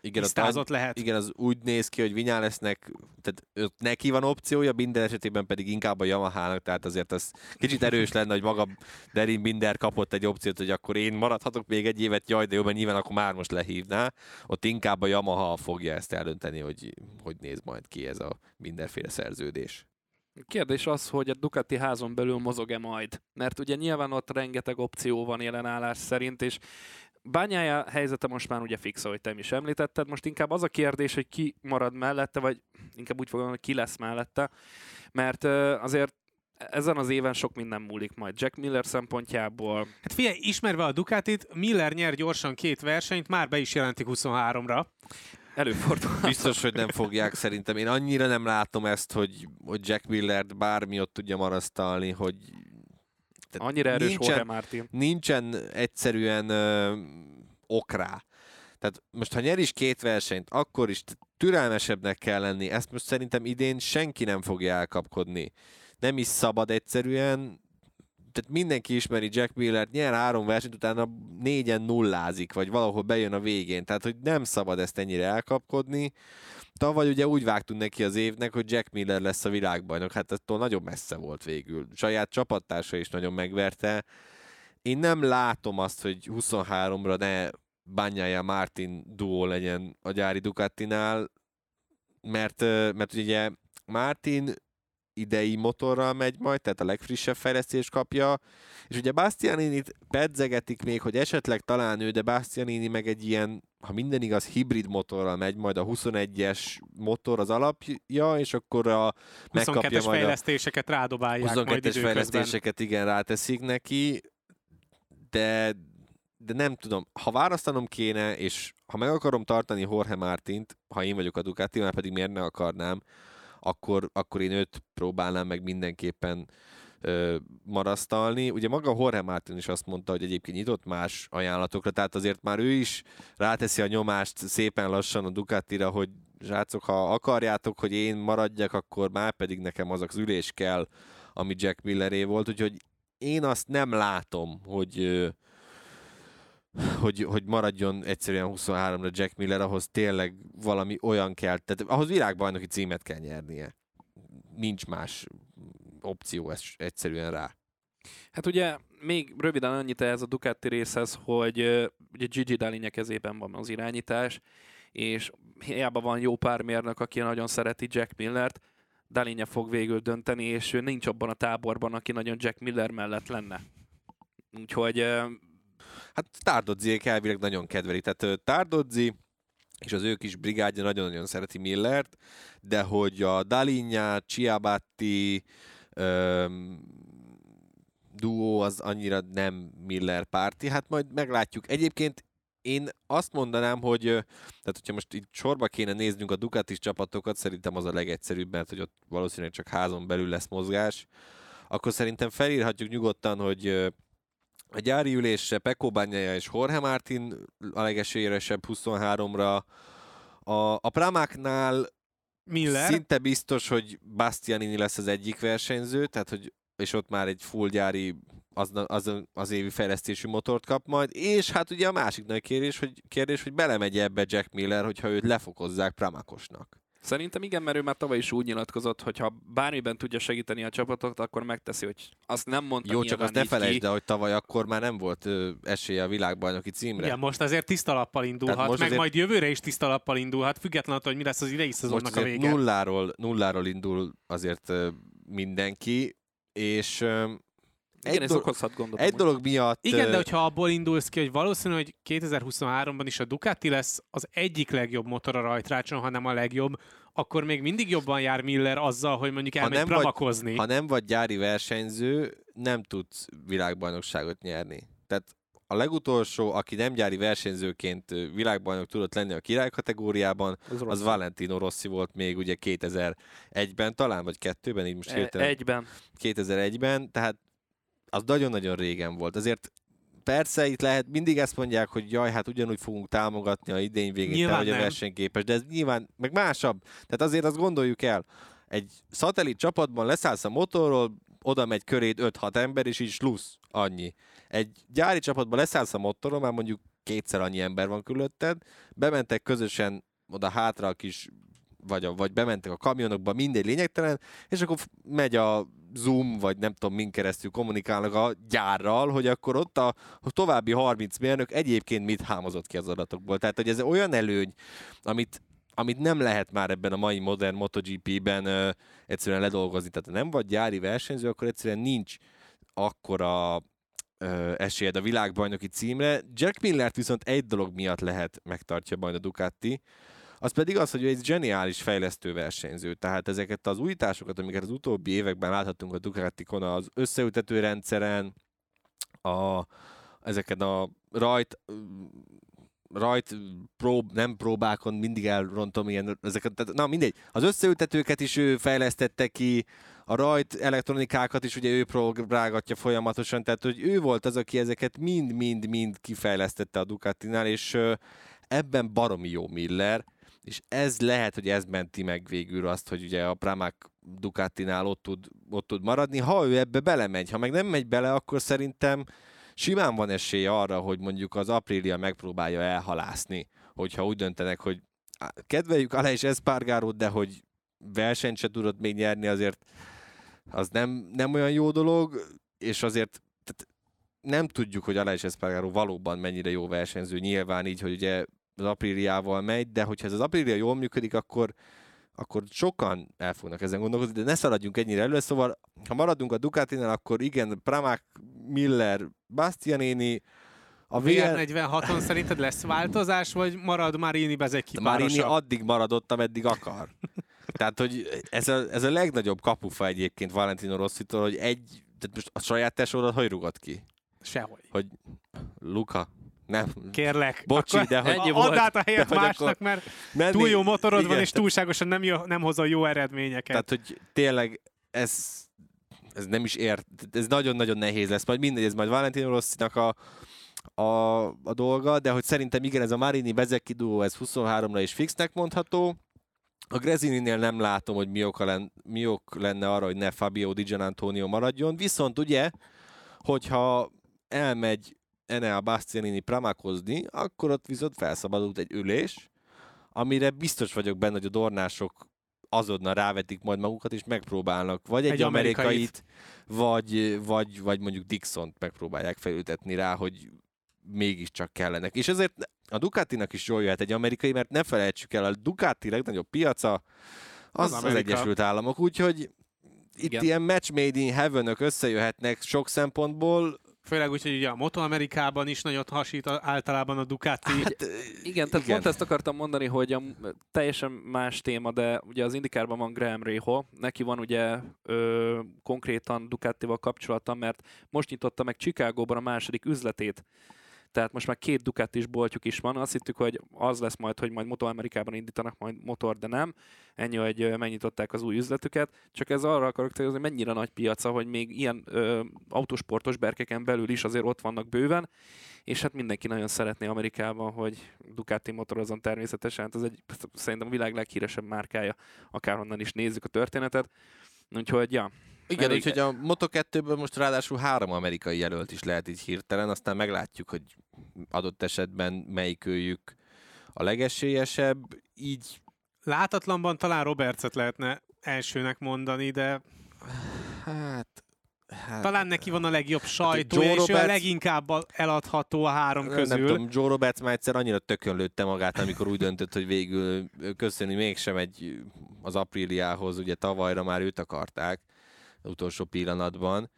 igen, tisztázott lehet. Igen, az úgy néz ki, hogy Vinyálesznek, tehát neki van opciója, Binder esetében pedig inkább a Yamaha-nak, tehát azért az kicsit erős lenne, hogy maga Derin Binder kapott egy opciót, hogy akkor én maradhatok még egy évet, jaj, de jó, mert nyilván akkor már most lehívná. Ott inkább a Yamaha fogja ezt eldönteni, hogy hogy néz majd ki ez a mindenféle szerződés. Kérdés az, hogy a Ducati házon belül mozog-e majd, mert ugye nyilván ott rengeteg opció van jelenállás szerint, és Bányája helyzete most már ugye fix, ahogy te is említetted. Most inkább az a kérdés, hogy ki marad mellette, vagy inkább úgy fogom, hogy ki lesz mellette, mert azért ezen az éven sok minden múlik majd Jack Miller szempontjából. Hát figyelj, ismerve a Ducatit, Miller nyer gyorsan két versenyt, már be is jelentik 23-ra. Előfordul. Biztos, hogy nem fogják szerintem. Én annyira nem látom ezt, hogy, hogy Jack Millert bármi ott tudja marasztalni, hogy Annyira erős nincsen, Jorge Martin. Nincsen egyszerűen ö, okrá. Tehát most, ha nyer is két versenyt, akkor is türelmesebbnek kell lenni. Ezt most szerintem idén senki nem fogja elkapkodni. Nem is szabad egyszerűen, tehát mindenki ismeri Jack Miller, nyer három versenyt, utána négyen nullázik, vagy valahol bejön a végén. Tehát, hogy nem szabad ezt ennyire elkapkodni. Tavaly ugye úgy vágtunk neki az évnek, hogy Jack Miller lesz a világbajnok, hát attól nagyon messze volt végül. Saját csapattársa is nagyon megverte. Én nem látom azt, hogy 23-ra ne Bányája Martin duó legyen a gyári Ducatinál, mert, mert ugye Martin idei motorral megy majd, tehát a legfrissebb fejlesztést kapja, és ugye bastianini pedzegetik még, hogy esetleg talán ő, de Bastianini meg egy ilyen, ha minden igaz, hibrid motorral megy, majd a 21-es motor az alapja, és akkor a megkapja majd fejlesztéseket rádobálják 22-es fejlesztéseket igen ráteszik neki, de, de nem tudom, ha választanom kéne, és ha meg akarom tartani Jorge Martint, ha én vagyok a Ducati, már pedig miért ne akarnám, akkor, akkor én őt próbálnám meg mindenképpen ö, marasztalni. Ugye maga Jorge Martin is azt mondta, hogy egyébként nyitott más ajánlatokra, tehát azért már ő is ráteszi a nyomást szépen lassan a Ducatira, hogy zsácok, ha akarjátok, hogy én maradjak, akkor már pedig nekem az az ülés kell, ami Jack Milleré volt, úgyhogy én azt nem látom, hogy hogy, hogy maradjon egyszerűen 23-ra Jack Miller, ahhoz tényleg valami olyan kell, tehát ahhoz világbajnoki címet kell nyernie. Nincs más opció ez egyszerűen rá. Hát ugye még röviden annyit ez a Ducati részhez, hogy ugye Gigi Dalinja kezében van az irányítás, és hiába van jó pár mérnök, aki nagyon szereti Jack Millert, Dalinja fog végül dönteni, és ő nincs abban a táborban, aki nagyon Jack Miller mellett lenne. Úgyhogy Hát Tardozziék elvileg nagyon kedveli. Tehát Tardozzi és az ő kis brigádja nagyon-nagyon szereti Millert, de hogy a Dalinja, Ciabatti um, duó az annyira nem Miller párti, hát majd meglátjuk. Egyébként én azt mondanám, hogy tehát hogyha most itt sorba kéne néznünk a Ducatis csapatokat, szerintem az a legegyszerűbb, mert hogy ott valószínűleg csak házon belül lesz mozgás, akkor szerintem felírhatjuk nyugodtan, hogy a gyári ülésre Peko Bányája és Jorge Martin a legesélyesebb 23-ra. A, a Pramáknál Miller. szinte biztos, hogy Bastianini lesz az egyik versenyző, tehát hogy és ott már egy full gyári az, az, az évi fejlesztésű motort kap majd, és hát ugye a másik nagy kérdés, hogy, kérdés, hogy belemegy ebbe Jack Miller, hogyha őt lefokozzák Pramakosnak. Szerintem igen, mert ő már tavaly is úgy nyilatkozott, hogy ha bármiben tudja segíteni a csapatot, akkor megteszi, hogy azt nem mondta Jó, csak azt ne felejtsd el, hogy tavaly akkor már nem volt ö, esélye a világbajnoki címre. Igen, most azért tiszta lappal indulhat, most meg azért... majd jövőre is tiszta lappal indulhat, függetlenül attól, hogy mi lesz az idei szezonnak a vége. Nulláról, nulláról indul azért ö, mindenki, és ö, Igen, ez dolog- okozhat gondot. Egy dolog miatt... Igen, de hogyha abból indulsz ki, hogy valószínű, hogy 2023-ban is a Ducati lesz az egyik legjobb motor a rajtrácson, hanem a legjobb, akkor még mindig jobban jár Miller azzal, hogy mondjuk Ha elmegy nem vagy- pramakozni. Ha nem vagy gyári versenyző, nem tudsz világbajnokságot nyerni. Tehát a legutolsó, aki nem gyári versenyzőként világbajnok tudott lenni a király kategóriában, Az, az. Valentino Rossi volt még ugye 2001-ben talán, vagy kettőben, így most E- hirtelen Egyben. 2001-ben, tehát az nagyon-nagyon régen volt. Azért persze itt lehet, mindig ezt mondják, hogy jaj, hát ugyanúgy fogunk támogatni a idény végén, te vagy a versenyképes, de ez nyilván, meg másabb. Tehát azért azt gondoljuk el, egy szatellit csapatban leszállsz a motorról, oda megy köréd 5-6 ember, és így slusz, annyi. Egy gyári csapatban leszállsz a motorról, már mondjuk kétszer annyi ember van körülötted, bementek közösen oda hátra a kis vagy, a, vagy bementek a kamionokba, mindegy lényegtelen, és akkor megy a Zoom, vagy nem tudom, min keresztül kommunikálnak a gyárral, hogy akkor ott a, a további 30 mérnök egyébként mit hámozott ki az adatokból. Tehát, hogy ez olyan előny, amit, amit nem lehet már ebben a mai modern MotoGP-ben ö, egyszerűen ledolgozni. Tehát ha nem vagy gyári versenyző, akkor egyszerűen nincs akkora ö, esélyed a világbajnoki címre. Jack Millert viszont egy dolog miatt lehet megtartja majd a Ducati, az pedig az, hogy ő egy zseniális fejlesztő versenyző. Tehát ezeket az újításokat, amiket az utóbbi években láthattunk a Ducatikon, az összeültető rendszeren, a, ezeken a rajt rajt prób, nem próbákon, mindig elrontom ilyen, ezeket, tehát, na mindegy, az összeültetőket is ő fejlesztette ki, a rajt elektronikákat is ugye ő próbálgatja folyamatosan, tehát hogy ő volt az, aki ezeket mind-mind-mind kifejlesztette a Ducatinál, és ebben baromi jó Miller, és ez lehet, hogy ez menti meg végül azt, hogy ugye a Pramac Ducatinál ott tud, ott tud maradni, ha ő ebbe belemegy, ha meg nem megy bele, akkor szerintem simán van esély arra, hogy mondjuk az Aprilia megpróbálja elhalászni, hogyha úgy döntenek, hogy kedveljük Aleix Espargarót, de hogy versenyt se tudott még nyerni, azért az nem, nem olyan jó dolog, és azért tehát nem tudjuk, hogy Aleix Espargaró valóban mennyire jó versenyző, nyilván így, hogy ugye az Apriliával megy, de hogyha ez az Aprilia jól működik, akkor akkor sokan el fognak ezen gondolkozni, de ne szaladjunk ennyire elő, szóval ha maradunk a Ducatinál, akkor igen, Pramac, Miller, Bastianini, a A VR... VR46-on szerinted lesz változás, vagy marad Marini Bezeki Marini párosa? addig maradott, ameddig akar. Tehát, hogy ez a, ez a legnagyobb kapufa egyébként Valentino Rosszitól, hogy egy, tehát most a saját tesódat hogy rugott ki? Sehogy. Hogy Luka, nem, Kérlek. Bocsi, akkor de hogy- Ennyi add volt. át a helyet másnak, akkor mert menni- túl jó motorod van, igen, és túlságosan nem, jó, nem hozol jó eredményeket. Tehát, hogy tényleg ez, ez nem is ért, ez nagyon-nagyon nehéz lesz. Majd mindegy, ez majd Valentino Rossinak a, a, a dolga, de hogy szerintem igen, ez a Marini Bezeki duó, ez 23-ra is fixnek mondható. A Grezininél nem látom, hogy mi, oka len, mi ok lenne arra, hogy ne Fabio Di Gianantonio maradjon, viszont ugye, hogyha elmegy Enea Bastianini pramakozni, akkor ott viszont felszabadult egy ülés, amire biztos vagyok benne, hogy a dornások azonnal rávetik majd magukat, és megpróbálnak vagy egy, Egy amerikait. vagy, vagy, vagy mondjuk Dixont megpróbálják felültetni rá, hogy mégiscsak kellenek. És ezért a Ducatinak is jól jöhet egy amerikai, mert ne felejtsük el, a Ducati legnagyobb piaca az Az az. Egyesült Államok, úgyhogy itt Igen. ilyen match made in heaven összejöhetnek sok szempontból. Főleg úgy, hogy ugye a Moto Amerikában is nagyot hasít a- általában a Ducati. Hát, Igen, tehát Igen. pont ezt akartam mondani, hogy a, teljesen más téma, de ugye az Indikárban van Graham Reho, neki van ugye ö, konkrétan Ducatival kapcsolata, mert most nyitotta meg Chicagóban a második üzletét. Tehát most már két Ducatis boltjuk is van. Azt hittük, hogy az lesz majd, hogy majd Moto Amerikában indítanak majd motor, de nem. Ennyi, hogy megnyitották az új üzletüket. Csak ez arra akarok célozni, hogy mennyire nagy piaca, hogy még ilyen ö, autósportos berkeken belül is azért ott vannak bőven, és hát mindenki nagyon szeretné Amerikában, hogy Ducati motorozon természetesen. Hát ez egy szerintem a világ leghíresebb márkája, akárhonnan is nézzük a történetet. Úgyhogy, ja, Igen, úgyhogy a Moto2-ből most ráadásul három amerikai jelölt is lehet így hirtelen, aztán meglátjuk, hogy adott esetben melyikőjük a legesélyesebb. Így Látatlanban talán Robertset lehetne elsőnek mondani, de hát... hát talán neki van a legjobb sajtója, Joe és ő a Roberts- leginkább eladható a három Nem közül. tudom, Joe Roberts már egyszer annyira tökön lőtte magát, amikor úgy döntött, hogy végül köszönni mégsem egy az Apriliához, ugye tavalyra már őt akarták utolsó pillanatban.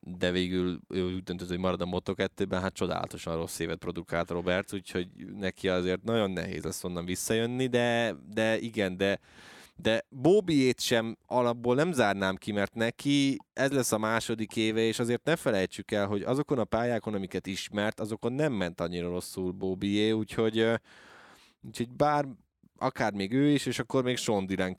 de végül ő úgy döntött, hogy marad a Moto2-ben, hát csodálatosan rossz évet produkált Robert, úgyhogy neki azért nagyon nehéz lesz onnan visszajönni, de, de igen, de de Bóbiét sem alapból nem zárnám ki, mert neki ez lesz a második éve, és azért ne felejtsük el, hogy azokon a pályákon, amiket ismert, azokon nem ment annyira rosszul Bóbié, úgyhogy, úgyhogy bár akár még ő is, és akkor még Sean Dylan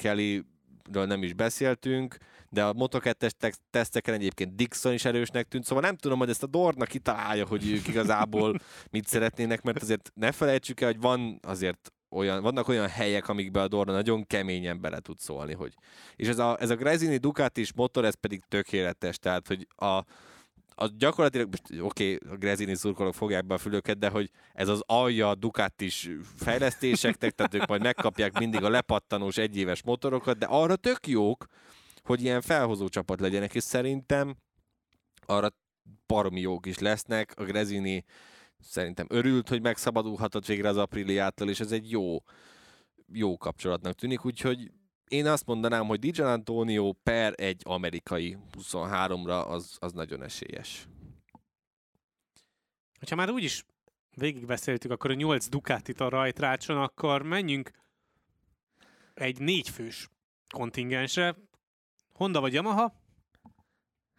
Kellyről nem is beszéltünk, de a Moto2-es teszteken egyébként Dixon is erősnek tűnt, szóval nem tudom, hogy ezt a Dorna kitalálja, hogy ők igazából mit szeretnének, mert azért ne felejtsük el, hogy van azért olyan, vannak olyan helyek, amikbe a Dorna nagyon keményen bele tud szólni, hogy. És ez a, ez a Gresini Ducatis motor, ez pedig tökéletes, tehát, hogy a, a gyakorlatilag, oké, okay, a Grezini szurkolók fogják be a fülöket, de hogy ez az alja a Ducatis fejlesztéseknek, tehát ők majd megkapják mindig a lepattanós egyéves motorokat, de arra tök jók, hogy ilyen felhozó csapat legyenek, és szerintem arra baromi jók is lesznek. A Grezini szerintem örült, hogy megszabadulhatott végre az Apriliától, és ez egy jó, jó kapcsolatnak tűnik, úgyhogy én azt mondanám, hogy Dijan Antonio per egy amerikai 23-ra az, az nagyon esélyes. Ha már úgyis végigbeszéltük akkor a 8 Ducatit a rajtrácson, akkor menjünk egy négyfős kontingensre. Honda vagy Yamaha?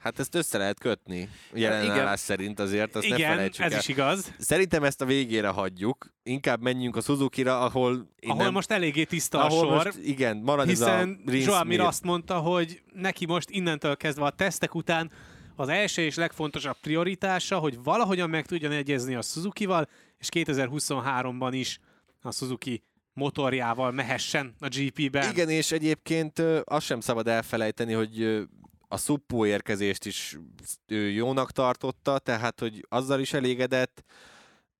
Hát ezt össze lehet kötni, jelenállás szerint azért, azt Igen, ne felejtsük ez el. is igaz. Szerintem ezt a végére hagyjuk, inkább menjünk a Suzuki-ra, ahol... Ahol nem, most eléggé tiszta a ahol sor. most, igen, marad Hiszen ez a Rince Joan Mir Mir. azt mondta, hogy neki most innentől kezdve a tesztek után az első és legfontosabb prioritása, hogy valahogyan meg tudjon egyezni a Suzuki-val, és 2023-ban is a Suzuki motorjával mehessen a GP-ben. Igen, és egyébként azt sem szabad elfelejteni, hogy a szuppó érkezést is ő jónak tartotta, tehát hogy azzal is elégedett.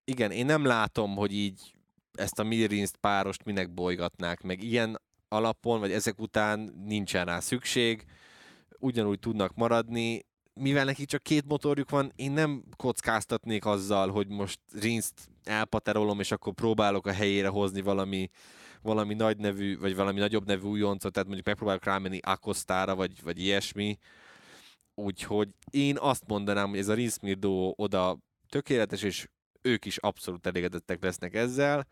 Igen, én nem látom, hogy így ezt a Mirinst párost minek bolygatnák meg. Ilyen alapon, vagy ezek után nincsen rá szükség, ugyanúgy tudnak maradni. Mivel neki csak két motorjuk van, én nem kockáztatnék azzal, hogy most Rinst elpaterolom, és akkor próbálok a helyére hozni valami valami nagy nevű, vagy valami nagyobb nevű újoncot, tehát mondjuk megpróbálok rámenni Akostára, vagy, vagy ilyesmi. Úgyhogy én azt mondanám, hogy ez a Rinsmir duo oda tökéletes, és ők is abszolút elégedettek lesznek ezzel.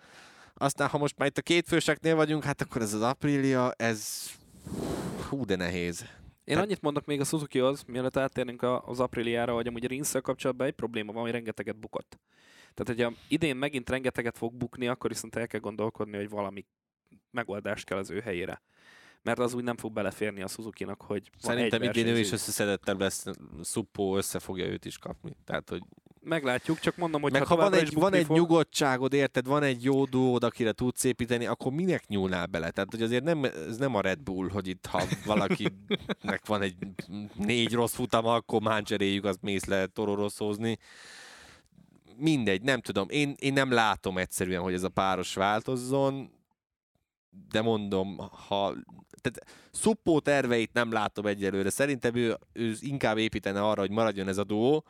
Aztán, ha most már itt a két főseknél vagyunk, hát akkor ez az Aprilia, ez hú, de nehéz. Én annyit mondok még a Suzuki-hoz, mielőtt áttérnénk a- az Apriliára, hogy amúgy a rinsz kapcsolatban egy probléma van, hogy rengeteget bukott. Tehát, hogyha idén megint rengeteget fog bukni, akkor viszont el kell gondolkodni, hogy valami megoldást kell az ő helyére. Mert az úgy nem fog beleférni a Suzuki-nak, hogy van Szerintem idén ő is összeszedettebb lesz, Szuppó össze fogja őt is kapni. Tehát, hogy Meglátjuk, csak mondom, hogy Meg ha van továbbra egy, van egy fog, nyugodtságod, érted, van egy jó duód, akire tudsz építeni, akkor minek nyúlnál bele? Tehát, hogy azért nem, ez nem a Red Bull, hogy itt ha valakinek van egy négy rossz futama, akkor máncseréljük, azt mész le tororoszózni. Mindegy, nem tudom. Én, én nem látom egyszerűen, hogy ez a páros változzon, de mondom, ha... Tehát Szuppó terveit nem látom egyelőre. Szerintem ő, ő inkább építene arra, hogy maradjon ez a duó,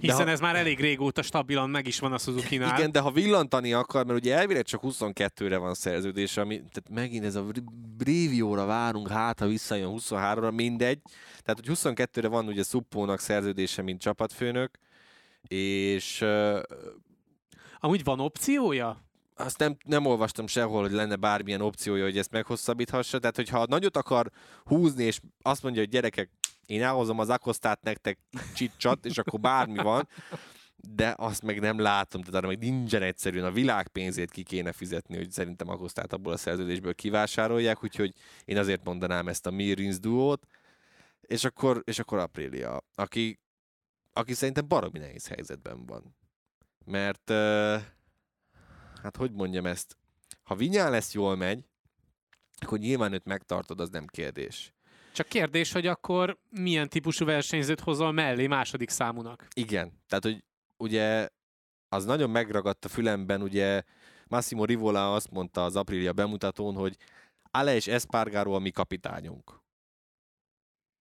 Hiszen ha- ez már elég régóta stabilan meg is van a Suzuki-nál. igen, de ha villantani akar, mert ugye elvileg csak 22-re van szerződés, ami, tehát megint ez a Brévióra várunk, hát ha visszajön 23-ra, mindegy. Tehát, hogy 22-re van ugye Szuppónak szerződése, mint csapatfőnök, és uh, Amúgy van opciója? Azt nem, nem olvastam sehol, hogy lenne bármilyen opciója, hogy ezt meghosszabbíthassa. Tehát, hogyha nagyot akar húzni, és azt mondja, hogy gyerekek, én elhozom az akosztát nektek csicsat, és akkor bármi van, de azt meg nem látom, tehát arra meg nincsen egyszerűen a világ pénzét ki kéne fizetni, hogy szerintem Akosztát abból a szerződésből kivásárolják, úgyhogy én azért mondanám ezt a Mirins duót, és akkor, és akkor Aprilia, aki, aki szerintem baromi nehéz helyzetben van. Mert, uh, hát hogy mondjam ezt, ha Vinyá lesz jól megy, akkor nyilván őt megtartod, az nem kérdés. Csak kérdés, hogy akkor milyen típusú versenyzőt hozol mellé második számúnak. Igen, tehát hogy ugye az nagyon megragadt a fülemben, ugye Massimo Rivola azt mondta az Aprilia bemutatón, hogy Ale és Espargaro a mi kapitányunk.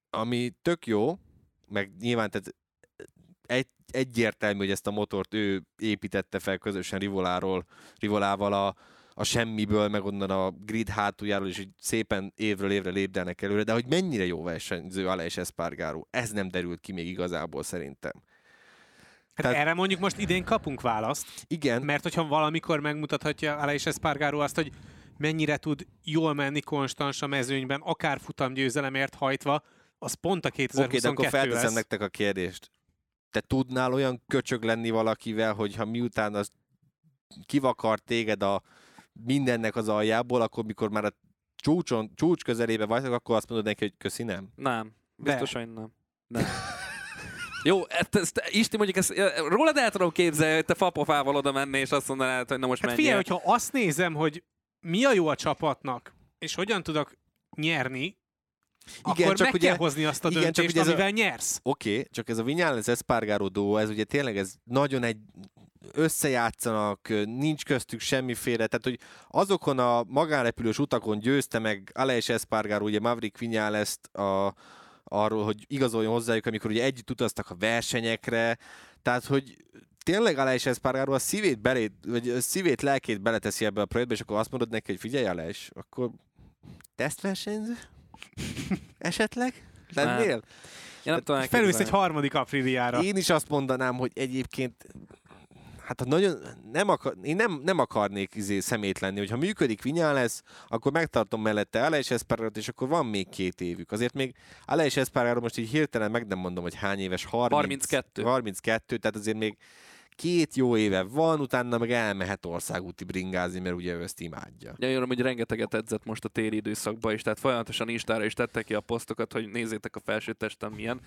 Ami tök jó, meg nyilván tehát egy, egyértelmű, hogy ezt a motort ő építette fel közösen Rivoláról, Rivolával a, a semmiből, meg onnan a grid hátuljáról, és így szépen évről évre lépdelnek előre, de hogy mennyire jó versenyző Aleix Espargaró, ez nem derült ki még igazából szerintem. Hát Tehát... erre mondjuk most idén kapunk választ. Igen. Mert hogyha valamikor megmutathatja Aleix Espargaró azt, hogy mennyire tud jól menni konstans a mezőnyben, akár futamgyőzelemért hajtva, az pont a 2022 Oké, de akkor felteszem lesz. nektek a kérdést. Te tudnál olyan köcsög lenni valakivel, hogyha miután az kivakar téged a mindennek az aljából, akkor mikor már a csúcson, csúcs közelébe vagy, akkor azt mondod neki, hogy köszi, nem? Nem. Biztos, hogy nem. Nem. Jó, ezt, ezt, Isti mondjuk ezt, rólad el tudom képzelni, hogy te fapofával oda menni, és azt mondanád, hogy na most hát menjél. figyelj, hogyha azt nézem, hogy mi a jó a csapatnak, és hogyan tudok nyerni, igen, akkor csak meg ugye, kell hozni azt a igen, döntést, csak amivel a, nyersz. Oké, okay, csak ez a Vinyales Espargaro duo, ez ugye tényleg ez nagyon egy összejátszanak, nincs köztük semmiféle, tehát hogy azokon a magánrepülős utakon győzte meg Aleix Espargaro, ugye Maverick vinyales a, arról, hogy igazoljon hozzájuk, amikor ugye együtt utaztak a versenyekre, tehát hogy tényleg Aleix Espargaro a szívét, belé, vagy a szívét, lelkét beleteszi ebbe a projektbe, és akkor azt mondod neki, hogy figyelj Aleix, akkor tesztversenyző? Esetleg? Lennél? Én nem tudom Felülsz egy harmadik apríliára. Én is azt mondanám, hogy egyébként hát nagyon, nem akar, én nem, nem akarnék izé szemét lenni, hogyha működik lesz, akkor megtartom mellette Aleix Espargarot, és akkor van még két évük. Azért még Aleix Espargarot most így hirtelen meg nem mondom, hogy hány éves, 30, 32. 32, tehát azért még két jó éve van, utána meg elmehet országúti bringázni, mert ugye ő ezt imádja. Ja, jól, hogy rengeteget edzett most a téli időszakban is, tehát folyamatosan Instára is tettek ki a posztokat, hogy nézzétek a felső testem milyen.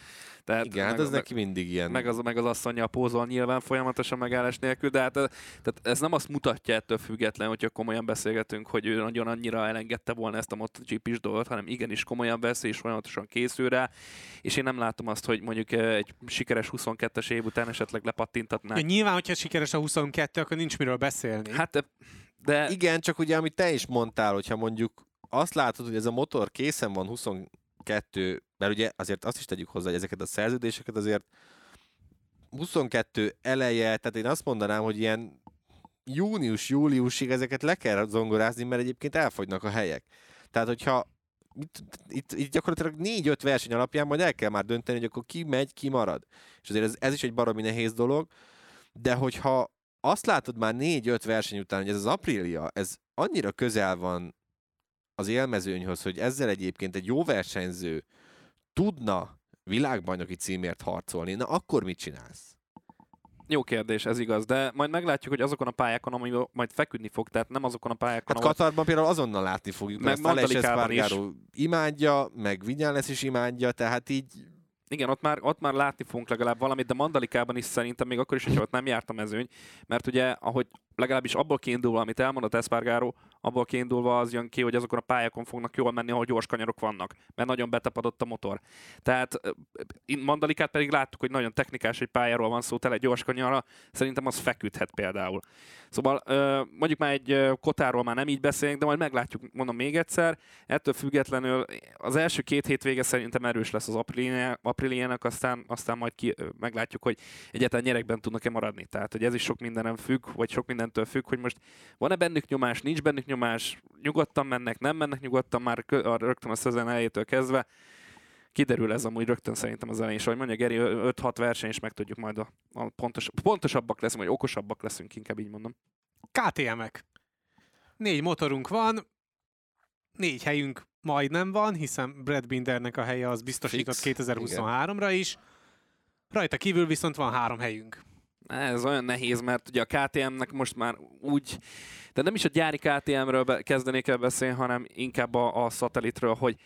Tehát Igen, hát ez meg, neki mindig ilyen. Meg az, meg az asszonya pózol nyilván folyamatosan megállás nélkül, de hát tehát ez nem azt mutatja ettől független, hogyha komolyan beszélgetünk, hogy ő nagyon annyira elengedte volna ezt a MotoGP-s dolgot, hanem igenis komolyan veszi és folyamatosan készül rá, és én nem látom azt, hogy mondjuk egy sikeres 22-es év után esetleg lepattintatná. Ja, nyilván, hogyha sikeres a 22, akkor nincs miről beszélni. Hát, de... Igen, csak ugye, amit te is mondtál, hogyha mondjuk azt látod, hogy ez a motor készen van 22, mert ugye azért azt is tegyük hozzá, hogy ezeket a szerződéseket azért 22 eleje, tehát én azt mondanám, hogy ilyen június-júliusig ezeket le kell zongorázni, mert egyébként elfogynak a helyek. Tehát, hogyha itt, itt, itt gyakorlatilag négy-öt verseny alapján majd el kell már dönteni, hogy akkor ki megy, ki marad. És azért ez, ez is egy baromi nehéz dolog, de hogyha azt látod már négy-öt verseny után, hogy ez az Aprilia, ez annyira közel van az élmezőnyhöz, hogy ezzel egyébként egy jó versenyző tudna világbajnoki címért harcolni, na akkor mit csinálsz? Jó kérdés, ez igaz, de majd meglátjuk, hogy azokon a pályákon, ami majd feküdni fog, tehát nem azokon a pályákon, hát ahol... Katarban például azonnal látni fogjuk, meg mert is. imádja, meg Vinyales is imádja, tehát így igen, ott már, ott már látni fogunk legalább valamit, de Mandalikában is szerintem még akkor is, hogyha ott nem járt a mezőny, mert ugye, ahogy legalábbis abból kiindulva, amit elmondott Espargaro, abból kiindulva az jön ki, hogy azokon a pályákon fognak jól menni, ahol gyors kanyarok vannak, mert nagyon betapadott a motor. Tehát Mandalikát pedig láttuk, hogy nagyon technikás egy pályáról van szó, tele gyors kanyarra, szerintem az feküdhet például. Szóval mondjuk már egy kotáról már nem így beszélünk, de majd meglátjuk, mondom még egyszer. Ettől függetlenül az első két hétvége szerintem erős lesz az Apriliának, aztán, aztán majd ki, meglátjuk, hogy egyáltalán nyerekben tudnak-e maradni. Tehát, hogy ez is sok mindenem függ, vagy sok mindentől függ, hogy most van-e bennük nyomás, nincs bennük nyugodtan mennek, nem mennek nyugodtan már rögtön a szezon elejétől kezdve. Kiderül ez amúgy rögtön szerintem az elején, és ahogy mondja Geri, 5-6 verseny, és megtudjuk majd a, a pontos, pontosabbak leszünk, vagy okosabbak leszünk, inkább így mondom. KTM-ek. Négy motorunk van, négy helyünk majdnem van, hiszen Brad Bindernek a helye az biztosított Fix. 2023-ra is. Rajta kívül viszont van három helyünk. Ez olyan nehéz, mert ugye a KTM-nek most már úgy, de nem is a gyári KTM-ről be, kezdenék el beszélni, hanem inkább a, a szatellitről, hogy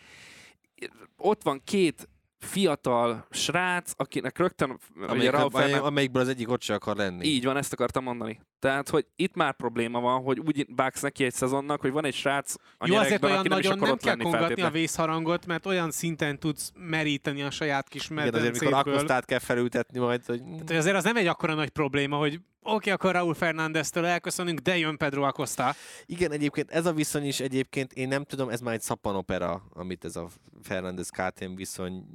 ott van két fiatal srác, akinek rögtön... Amelyik, ugye, Fernand... amelyikből az egyik ott se akar lenni. Így van, ezt akartam mondani. Tehát, hogy itt már probléma van, hogy úgy báksz neki egy szezonnak, hogy van egy srác a Jó, azért olyan nagyon nem, nem kell kongatni a vészharangot, mert olyan szinten tudsz meríteni a saját kis medencéből. Igen, azért mikor Akosztát kell felültetni majd, hogy... Tehát, hogy azért az nem egy akkora nagy probléma, hogy oké, okay, akkor Raúl Fernándeztől elköszönünk, de jön Pedro Acosta. Igen, egyébként ez a viszony is egyébként, én nem tudom, ez már egy szappanopera, amit ez a Fernández KTM viszony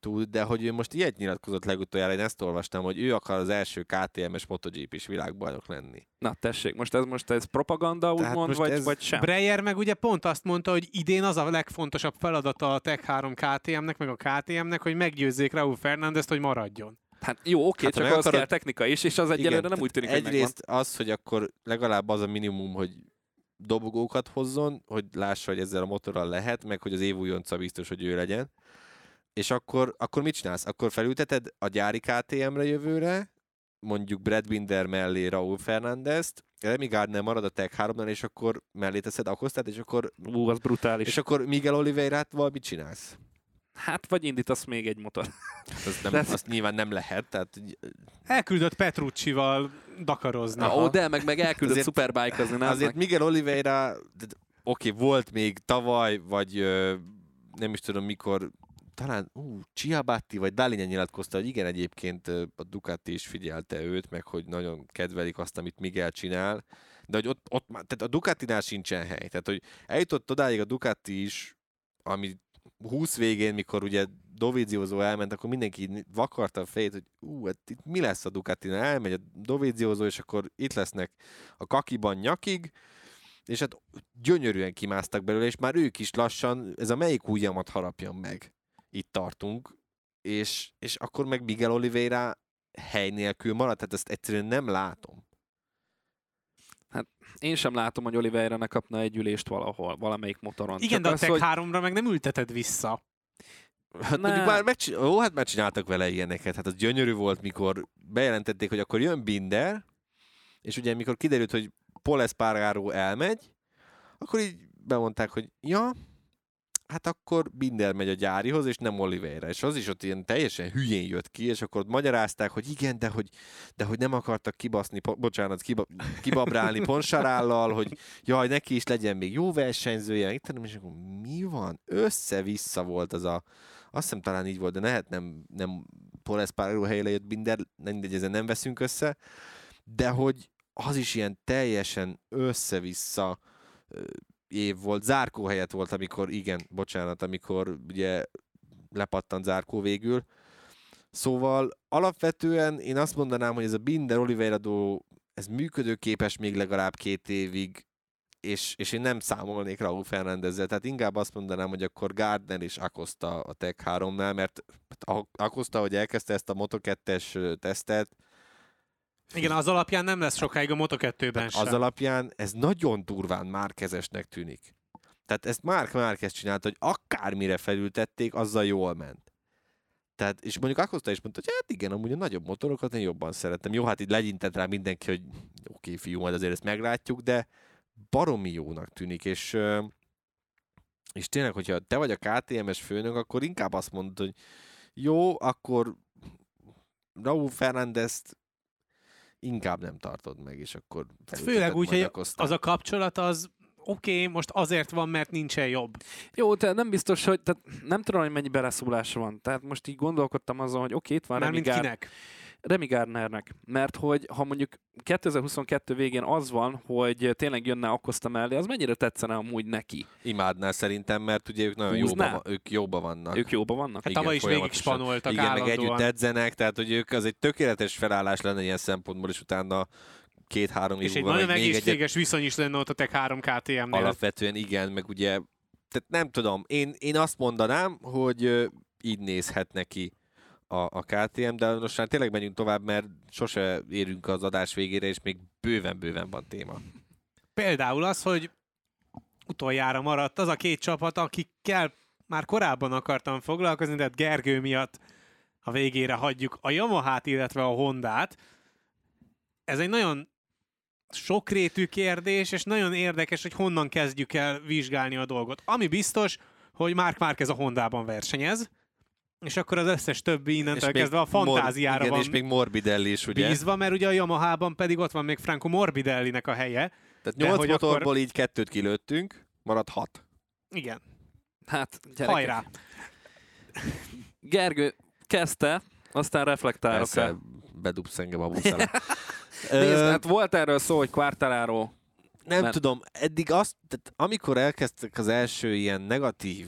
túl, de hogy ő most ilyet nyilatkozott legutoljára, én ezt olvastam, hogy ő akar az első KTM-es MotoGP-s világbajnok lenni. Na tessék, most ez most ez propaganda Tehát úgymond, vagy, ez- vagy sem? Breyer meg ugye pont azt mondta, hogy idén az a legfontosabb feladata a Tech 3 KTM-nek, meg a KTM-nek, hogy meggyőzzék Raúl Fernándezt, hogy maradjon. Hát jó, oké, Hát, csak ahhoz akarod- kell technika is, és az egyelőre nem tehát úgy tűnik, hogy megvan. Egyrészt az, hogy akkor legalább az a minimum, hogy dobogókat hozzon, hogy lássa, hogy ezzel a motorral lehet, meg hogy az év újonca biztos, hogy ő legyen. És akkor, akkor mit csinálsz? Akkor felülteted a gyári KTM-re jövőre, mondjuk Brad Binder mellé Raúl Fernándezt, Remy Gardner marad a Tech 3 és akkor mellé teszed Akostát, és akkor, Ú, az brutális. és akkor Miguel Oliveirát mit csinálsz? Hát, vagy indítasz még egy motor. Hát azt, nem, De- azt nyilván nem lehet, tehát Elküldött Petrucci-val dakarozni. Na, ó, de meg, meg elküldött Azért- nem? Azért Miguel Oliveira, oké, volt még tavaly, vagy nem is tudom mikor, talán ú, Ciabatti vagy Dalinja nyilatkozta, hogy igen, egyébként a Ducati is figyelte őt, meg hogy nagyon kedvelik azt, amit Miguel csinál, de hogy ott, ott már- tehát a Ducatinál sincsen hely. Tehát, hogy eljutott odáig a Ducati is, ami 20 végén, mikor ugye Dovizioso elment, akkor mindenki vakarta a fejét, hogy ú, hát itt mi lesz a Ducatinál? Elmegy a Dovizioso, és akkor itt lesznek a kakiban nyakig, és hát gyönyörűen kimásztak belőle, és már ők is lassan, ez a melyik ujjamat harapjon meg. Itt tartunk, és, és akkor meg Miguel Oliveira hely nélkül marad, tehát ezt egyszerűen nem látom. Én sem látom, hogy Oliveira ne kapna egy ülést valahol, valamelyik motoron. Igen, Csak de a az, Tech hogy... 3-ra meg nem ülteted vissza. Hát Ne. mondjuk már, megcsin- ó, hát már csináltak vele ilyeneket. Hát az gyönyörű volt, mikor bejelentették, hogy akkor jön Binder, és ugye mikor kiderült, hogy Paul Espargaro elmegy, akkor így bemondták, hogy ja, hát akkor Binder megy a gyárihoz, és nem Oliveira. És az is ott ilyen teljesen hülyén jött ki, és akkor magyarázták, hogy igen, de hogy, de hogy nem akartak kibaszni, po- bocsánat, kiba, kibabrálni Ponsarállal, hogy jaj, neki is legyen még jó versenyzője, itt és akkor mi van? Össze-vissza volt az a, azt hiszem talán így volt, de lehet nem, nem Paul Espargaro helyére jött Binder, mindegy, ezen nem veszünk össze, de hogy az is ilyen teljesen össze-vissza év volt. Zárkó helyett volt, amikor, igen, bocsánat, amikor ugye lepattant Zárkó végül. Szóval alapvetően én azt mondanám, hogy ez a Binder Oliveira ez működőképes még legalább két évig, és, és én nem számolnék Raúl Fernándezzel, tehát inkább azt mondanám, hogy akkor Gardner és Acosta a Tech 3-nál, mert hát Acosta, hogy elkezdte ezt a Moto2-es tesztet, Igen, az alapján nem lesz sokáig a Moto2-ben sem. az alapján ez nagyon durván márkezesnek tűnik. Tehát ezt Márk Márquez csinált, hogy akármire felültették, azzal jól ment. Tehát, és mondjuk Acosta is mondta, hogy hát igen, amúgy a nagyobb motorokat én jobban szeretem. Jó, hát így legyintett rá mindenki, hogy oké, okay, fiú, majd azért ezt meglátjuk, de baromi jónak tűnik, és, és tényleg, hogyha te vagy a KTMS főnök, akkor inkább azt mondod, hogy jó, akkor Raúl Fernándezt inkább nem tartod meg, és akkor Hát Főleg úgy, hogy az a kapcsolat az oké, okay, most azért van, mert nincsen jobb. Jó, de nem biztos, hogy tehát nem tudom, hogy mennyi beleszólás van. Tehát most így gondolkodtam azon, hogy oké, itt van Gard- kinek? Remy Gardnernek. Mert hogy ha mondjuk 2022 végén az van, hogy tényleg jönne Acosta mellé, az mennyire tetszene amúgy neki? Imádná szerintem, mert ugye ők nagyon jóba, van, ők jóba vannak. Ők jóban vannak? Hát Igen, tavaly is végig spanoltak Igen, meg állandóan. együtt edzenek, tehát hogy ők az egy tökéletes felállás lenne ilyen szempontból, és utána két-három év És egy nagyon meg egészséges viszony is lenne ott a Tech 3 KTM-nél. alapvetően igen, meg ugye, tehát nem tudom, én, én azt mondanám, hogy így nézhet neki a, a KTM, de most már tényleg menjünk tovább, mert sose érünk az adás végére, és még bőven-bőven van téma. Például az, hogy utoljára maradt az a két csapat, akikkel már korábban akartam foglalkozni, de hát Gergő miatt a végére hagyjuk a Yamahát, illetve a Hondát. Ez egy nagyon sokrétű kérdés, és nagyon érdekes, hogy honnan kezdjük el vizsgálni a dolgot. Ami biztos, hogy Mark Márquez a Hondában versenyez, és akkor az összes többi innentől még kezdve a fantáziára Mor- igen, van és még Morbidelli is, ugye? bízva, mert ugye a Yamahában pedig ott van még Franco Morbidellinek a helye. Tehát De nyolc hogy motorból akkor- így kettőt kilőttünk, maradt hat. Igen, Hát, gyerekek. hajrá! Gergő kezdte, aztán reflektálok Persze, rá. bedugsz engem a busz alá. Nézd, hát volt erről szó, hogy Quartararo Nem Mert- tudom, eddig azt, tehát amikor elkezdtek az első ilyen negatív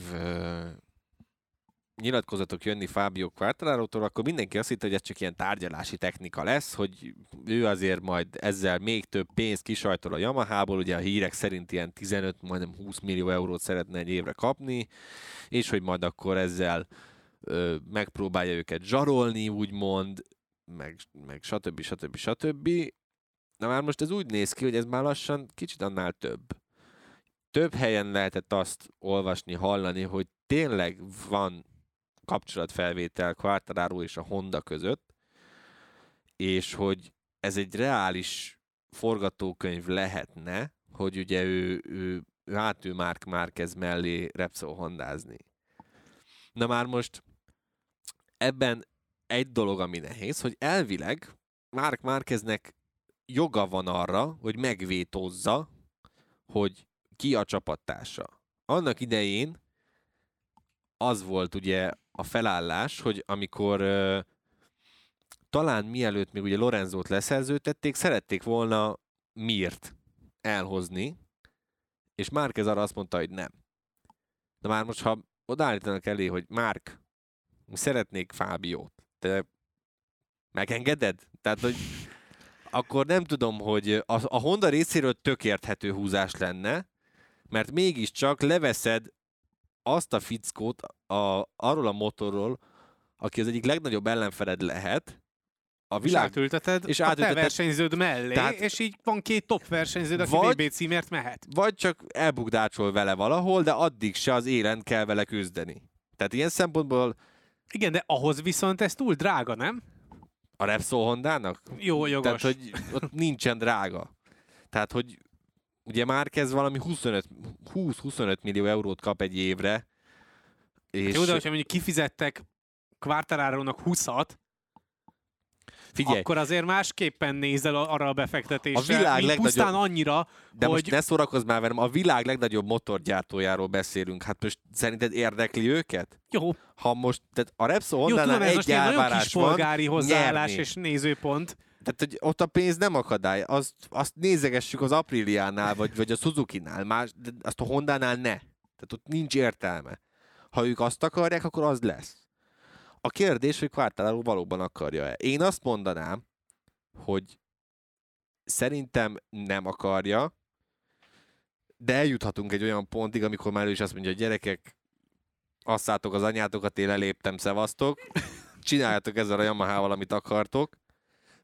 nyilatkozatok jönni Fábio Quartararo-tól, akkor mindenki azt hitte, hogy ez csak ilyen tárgyalási technika lesz, hogy ő azért majd ezzel még több pénzt kisajtol a Yamahából, ugye a hírek szerint ilyen 15, majdnem 20 millió eurót szeretne egy évre kapni, és hogy majd akkor ezzel ö, megpróbálja őket zsarolni, úgymond, meg, meg stb. stb. stb. Na már most ez úgy néz ki, hogy ez már lassan kicsit annál több. Több helyen lehetett azt olvasni, hallani, hogy tényleg van kapcsolatfelvétel Quartararo és a Honda között, és hogy ez egy reális forgatókönyv lehetne, hogy ugye ő, ő, ő átül Mark Márquez mellé Repsol hondázni. Na már most ebben egy dolog, ami nehéz, hogy elvileg Mark Márqueznek joga van arra, hogy megvétózza, hogy ki a csapattársa. Annak idején az volt ugye a felállás, hogy amikor talán mielőtt még ugye Lorenzót leszerződtették, szerették volna Mirt elhozni, és Márquez arra azt mondta, hogy nem. Na már most, ha odaállítanak elé, hogy Márk, szeretnék Fábiót, te megengeded? Tehát, hogy akkor nem tudom, hogy a, a Honda részéről tök érthető húzás lenne, mert mégiscsak leveszed azt a fickót a, arról a motorról, aki az egyik legnagyobb ellenfeled lehet, a világ... És átülteted és a te versenyződ mellé, Tehát... és így van két top versenyződ, aki Vagy- VB címért mehet. Vagy csak elbukdácsol vele valahol, de addig se az élen kell vele küzdeni. Tehát ilyen szempontból Igen, de ahhoz viszont ez túl drága, nem? a Repsol Hondának Jó, jogos. Tehát, hogy ott nincsen drága. Tehát, hogy ugye már kezd valami 25 20-25 millió eurót kap egy évre, és Jó, de hogyha mondjuk kifizettek Quartararónak 20-at, figyelj, akkor azért másképpen nézel arra a befektetésre, A világ legnagyobb- pusztán annyira, de hogy... most ne szórakozz már velem, a világ legnagyobb motorgyártójáról beszélünk. Hát most szerinted érdekli őket? Jó, Ha most, tehát a Repsol jó tudom, ez egy most elvárás kis van, polgári hozzáállás nyerni. és nézőpont. Tehát, hogy ott a pénz nem akadály. Azt, azt nézegessük az Apriliánál, vagy, vagy a Suzuki-nál, más, de azt a Hondánál ne. Tehát ott nincs értelme. Ha ők azt akarják, akkor az lesz. A kérdés, hogy Quartararo valóban akarja-e. Én azt mondanám, hogy szerintem nem akarja, de eljuthatunk egy olyan pontig, amikor már ő is azt mondja, hogy gyerekek, asszátok az anyátokat, én leléptem, szevasztok, csináljátok ezzel a Yamahával, amit akartok,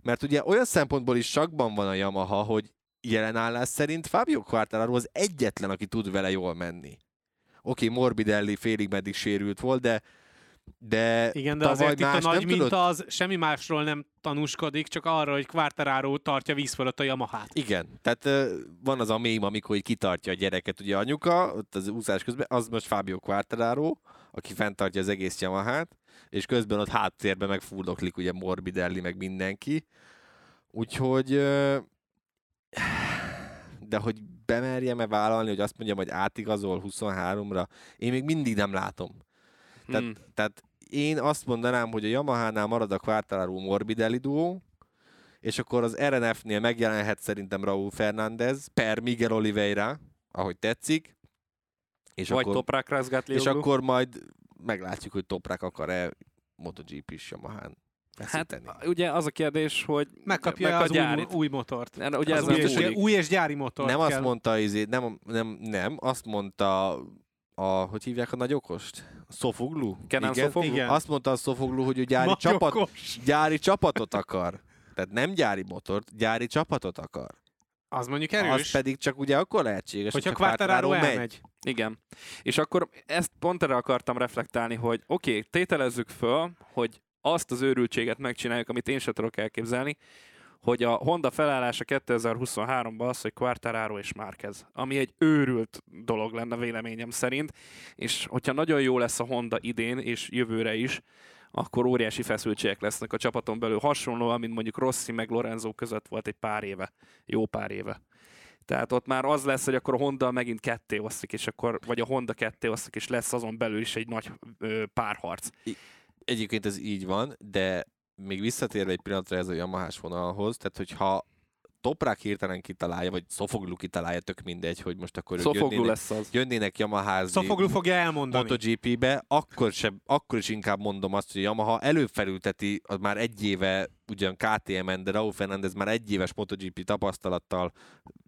mert ugye olyan szempontból is sakban van a Yamaha, hogy jelen állás szerint Fabio Quartararo az egyetlen, aki tud vele jól menni. Oké, okay, Morbidelli félig meddig sérült volt, de de Igen, de azért itt a más nagy minta tudott- az semmi másról nem tanúskodik, csak arra, hogy Quartararo tartja víz fölött a Yamahát. Igen, tehát van az a mém, amikor kitartja a gyereket, ugye anyuka, ott az úszás közben, az most Fabio Quartararo, aki fenntartja az egész Yamahát, és közben ott háttérben meg fuldoklik ugye Morbidelli, meg mindenki. Úgyhogy, de hogy bemerjem-e vállalni, hogy azt mondjam, hogy átigazol 23-ra, én még mindig nem látom. Tehát, Mm. tehát én azt mondanám, hogy a Yamaha-nál marad a Quartararo Morbidelli duó, és akkor az RNF-nél megjelenhet szerintem Raúl Fernández, per Miguel Oliveira, ahogy tetszik, és, Vagy akkor, Toprak Razgatli és akkor majd meglátjuk, hogy Toprak akar-e MotoGP-s Yamahán Hát ugye az a kérdés, hogy Megkapja meg az a új, gyárit. új motort. Ugye, ugye Az ez új, múlik. új és gyári motort nem kell. azt mondta, izé, nem, nem, nem, azt mondta a, hogy hívják a nagy okost? Szofoglu? Kenan Igen. Sofoglu? Igen. Azt mondta a Szofoglu, hogy ő gyári, csapat, gyári csapatot akar. Tehát nem gyári motort, gyári csapatot akar. Az mondjuk Az erős, pedig csak ugye akkor lehetséges, hogyha Quartararo Quartararo elmegy. Igen. És akkor ezt pont erre akartam reflektálni, hogy oké, okay, tételezzük föl, hogy azt az őrültséget megcsináljuk, amit én sem tudok elképzelni, hogy a Honda felállása 2023-ban az, hogy Quartararo és Márquez, ami egy őrült dolog lenne véleményem szerint, és hogyha nagyon jó lesz a Honda idén és jövőre is, akkor óriási feszültségek lesznek a csapaton belül, hasonlóan, mint mondjuk Rossi meg Lorenzo között volt egy pár éve, jó pár éve. Tehát ott már az lesz, hogy akkor a Honda megint ketté osztik, és akkor, vagy a Honda ketté osztik, és lesz azon belül is egy nagy ö, párharc. Egyébként ez így van, de még visszatérve egy pillanatra ez a Yamahás vonalhoz, tehát hogyha Toprák hirtelen kitalálja, vagy Szofoglu kitalálja, tök mindegy, hogy most akkor Szofoglu jönnének, lesz az. jönnének Yamaházni Szofoglu fogja elmondani. MotoGP-be, akkor, sem, akkor is inkább mondom azt, hogy Yamaha előfelülteti az már egy éve ugyan KTM-en, de Raúl Fernández már egy éves MotoGP tapasztalattal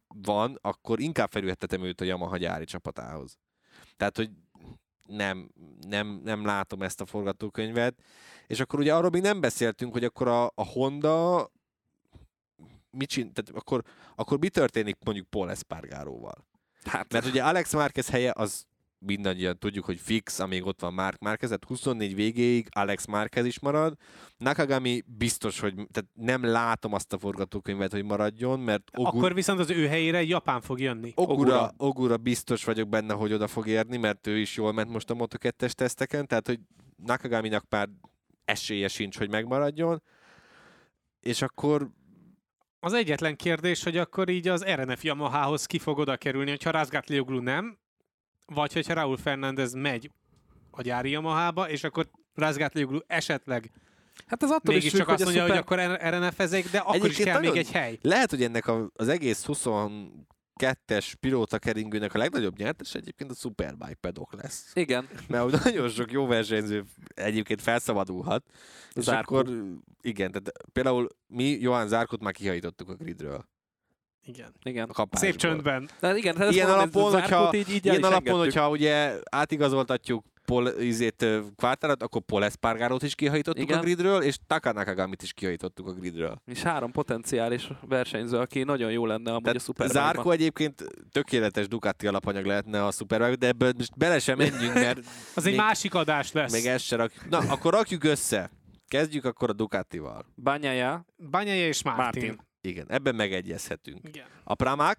van, akkor inkább felültetem őt a Yamaha gyári csapatához. Tehát, hogy nem, nem, nem látom ezt a forgatókönyvet. És akkor ugye arról még nem beszéltünk, hogy akkor a, a Honda mit csin, tehát akkor, akkor mi történik mondjuk Paul Espargaróval? Hát, Mert ugye Alex Márquez helye az mindannyian tudjuk, hogy fix, amíg ott van Mark Márquez, tehát 24 végéig Alex Márquez is marad. Nakagami biztos, hogy tehát nem látom azt a forgatókönyvet, hogy maradjon, mert Ogu, Akkor viszont az ő helyére Japán fog jönni. Ogura, Ogura. Ogura biztos vagyok benne, hogy oda fog érni, mert ő is jól ment most a Moto2-es teszteken, tehát hogy Nakagaminak már esélye sincs, hogy megmaradjon. És akkor Az egyetlen kérdés, hogy akkor így az RNF Yamahához ki fog oda kerülni, hogyha Razgatlioglu nem, vagy hogyha Raúl Fernández megy a gyári Yamahába, és akkor Razgatlioglu esetleg hát ez attól is mégiscsak függ, azt hogy a mondja, szuper... hogy akkor RNF-ezek, de akkor is Egyébként kell még egy hely. lehet, hogy ennek a, az egész 22-es pilóta keringőnek a legnagyobb nyertes egyébként a Superbike pedok lesz. Igen, mert nagyon sok jó versenyző egyébként felszabadulhat. És Zárkó. akkor igen, tehát például mi Johan Zárkot már kihajítottuk a gridről. Igen. igen. A kapásból. Szép csöndben. De igen, hát ezt Ilyen mondom, alapon, Zárkót hogyha, így, így ilyen alapon hogyha ugye átigazoltatjuk Paul, izét, Kvártárat, akkor Paul Espargarót is kihajítottuk Igen. a gridről, és Taka Nakagamit is kihajítottuk a gridről. És három potenciális versenyző, aki nagyon jó lenne amúgy a Tehát szuper Zárko egyébként tökéletes Ducati alapanyag lehetne a Superbike, de ebből most bele sem menjünk, mert Az egy még, másik adás lesz. még ezt se rakjuk. Na, akkor rakjuk össze. Kezdjük akkor a Ducatival. Bányája, Banyaja és Martin. Martin. Igen, ebben megegyezhetünk. Igen. A Pramac,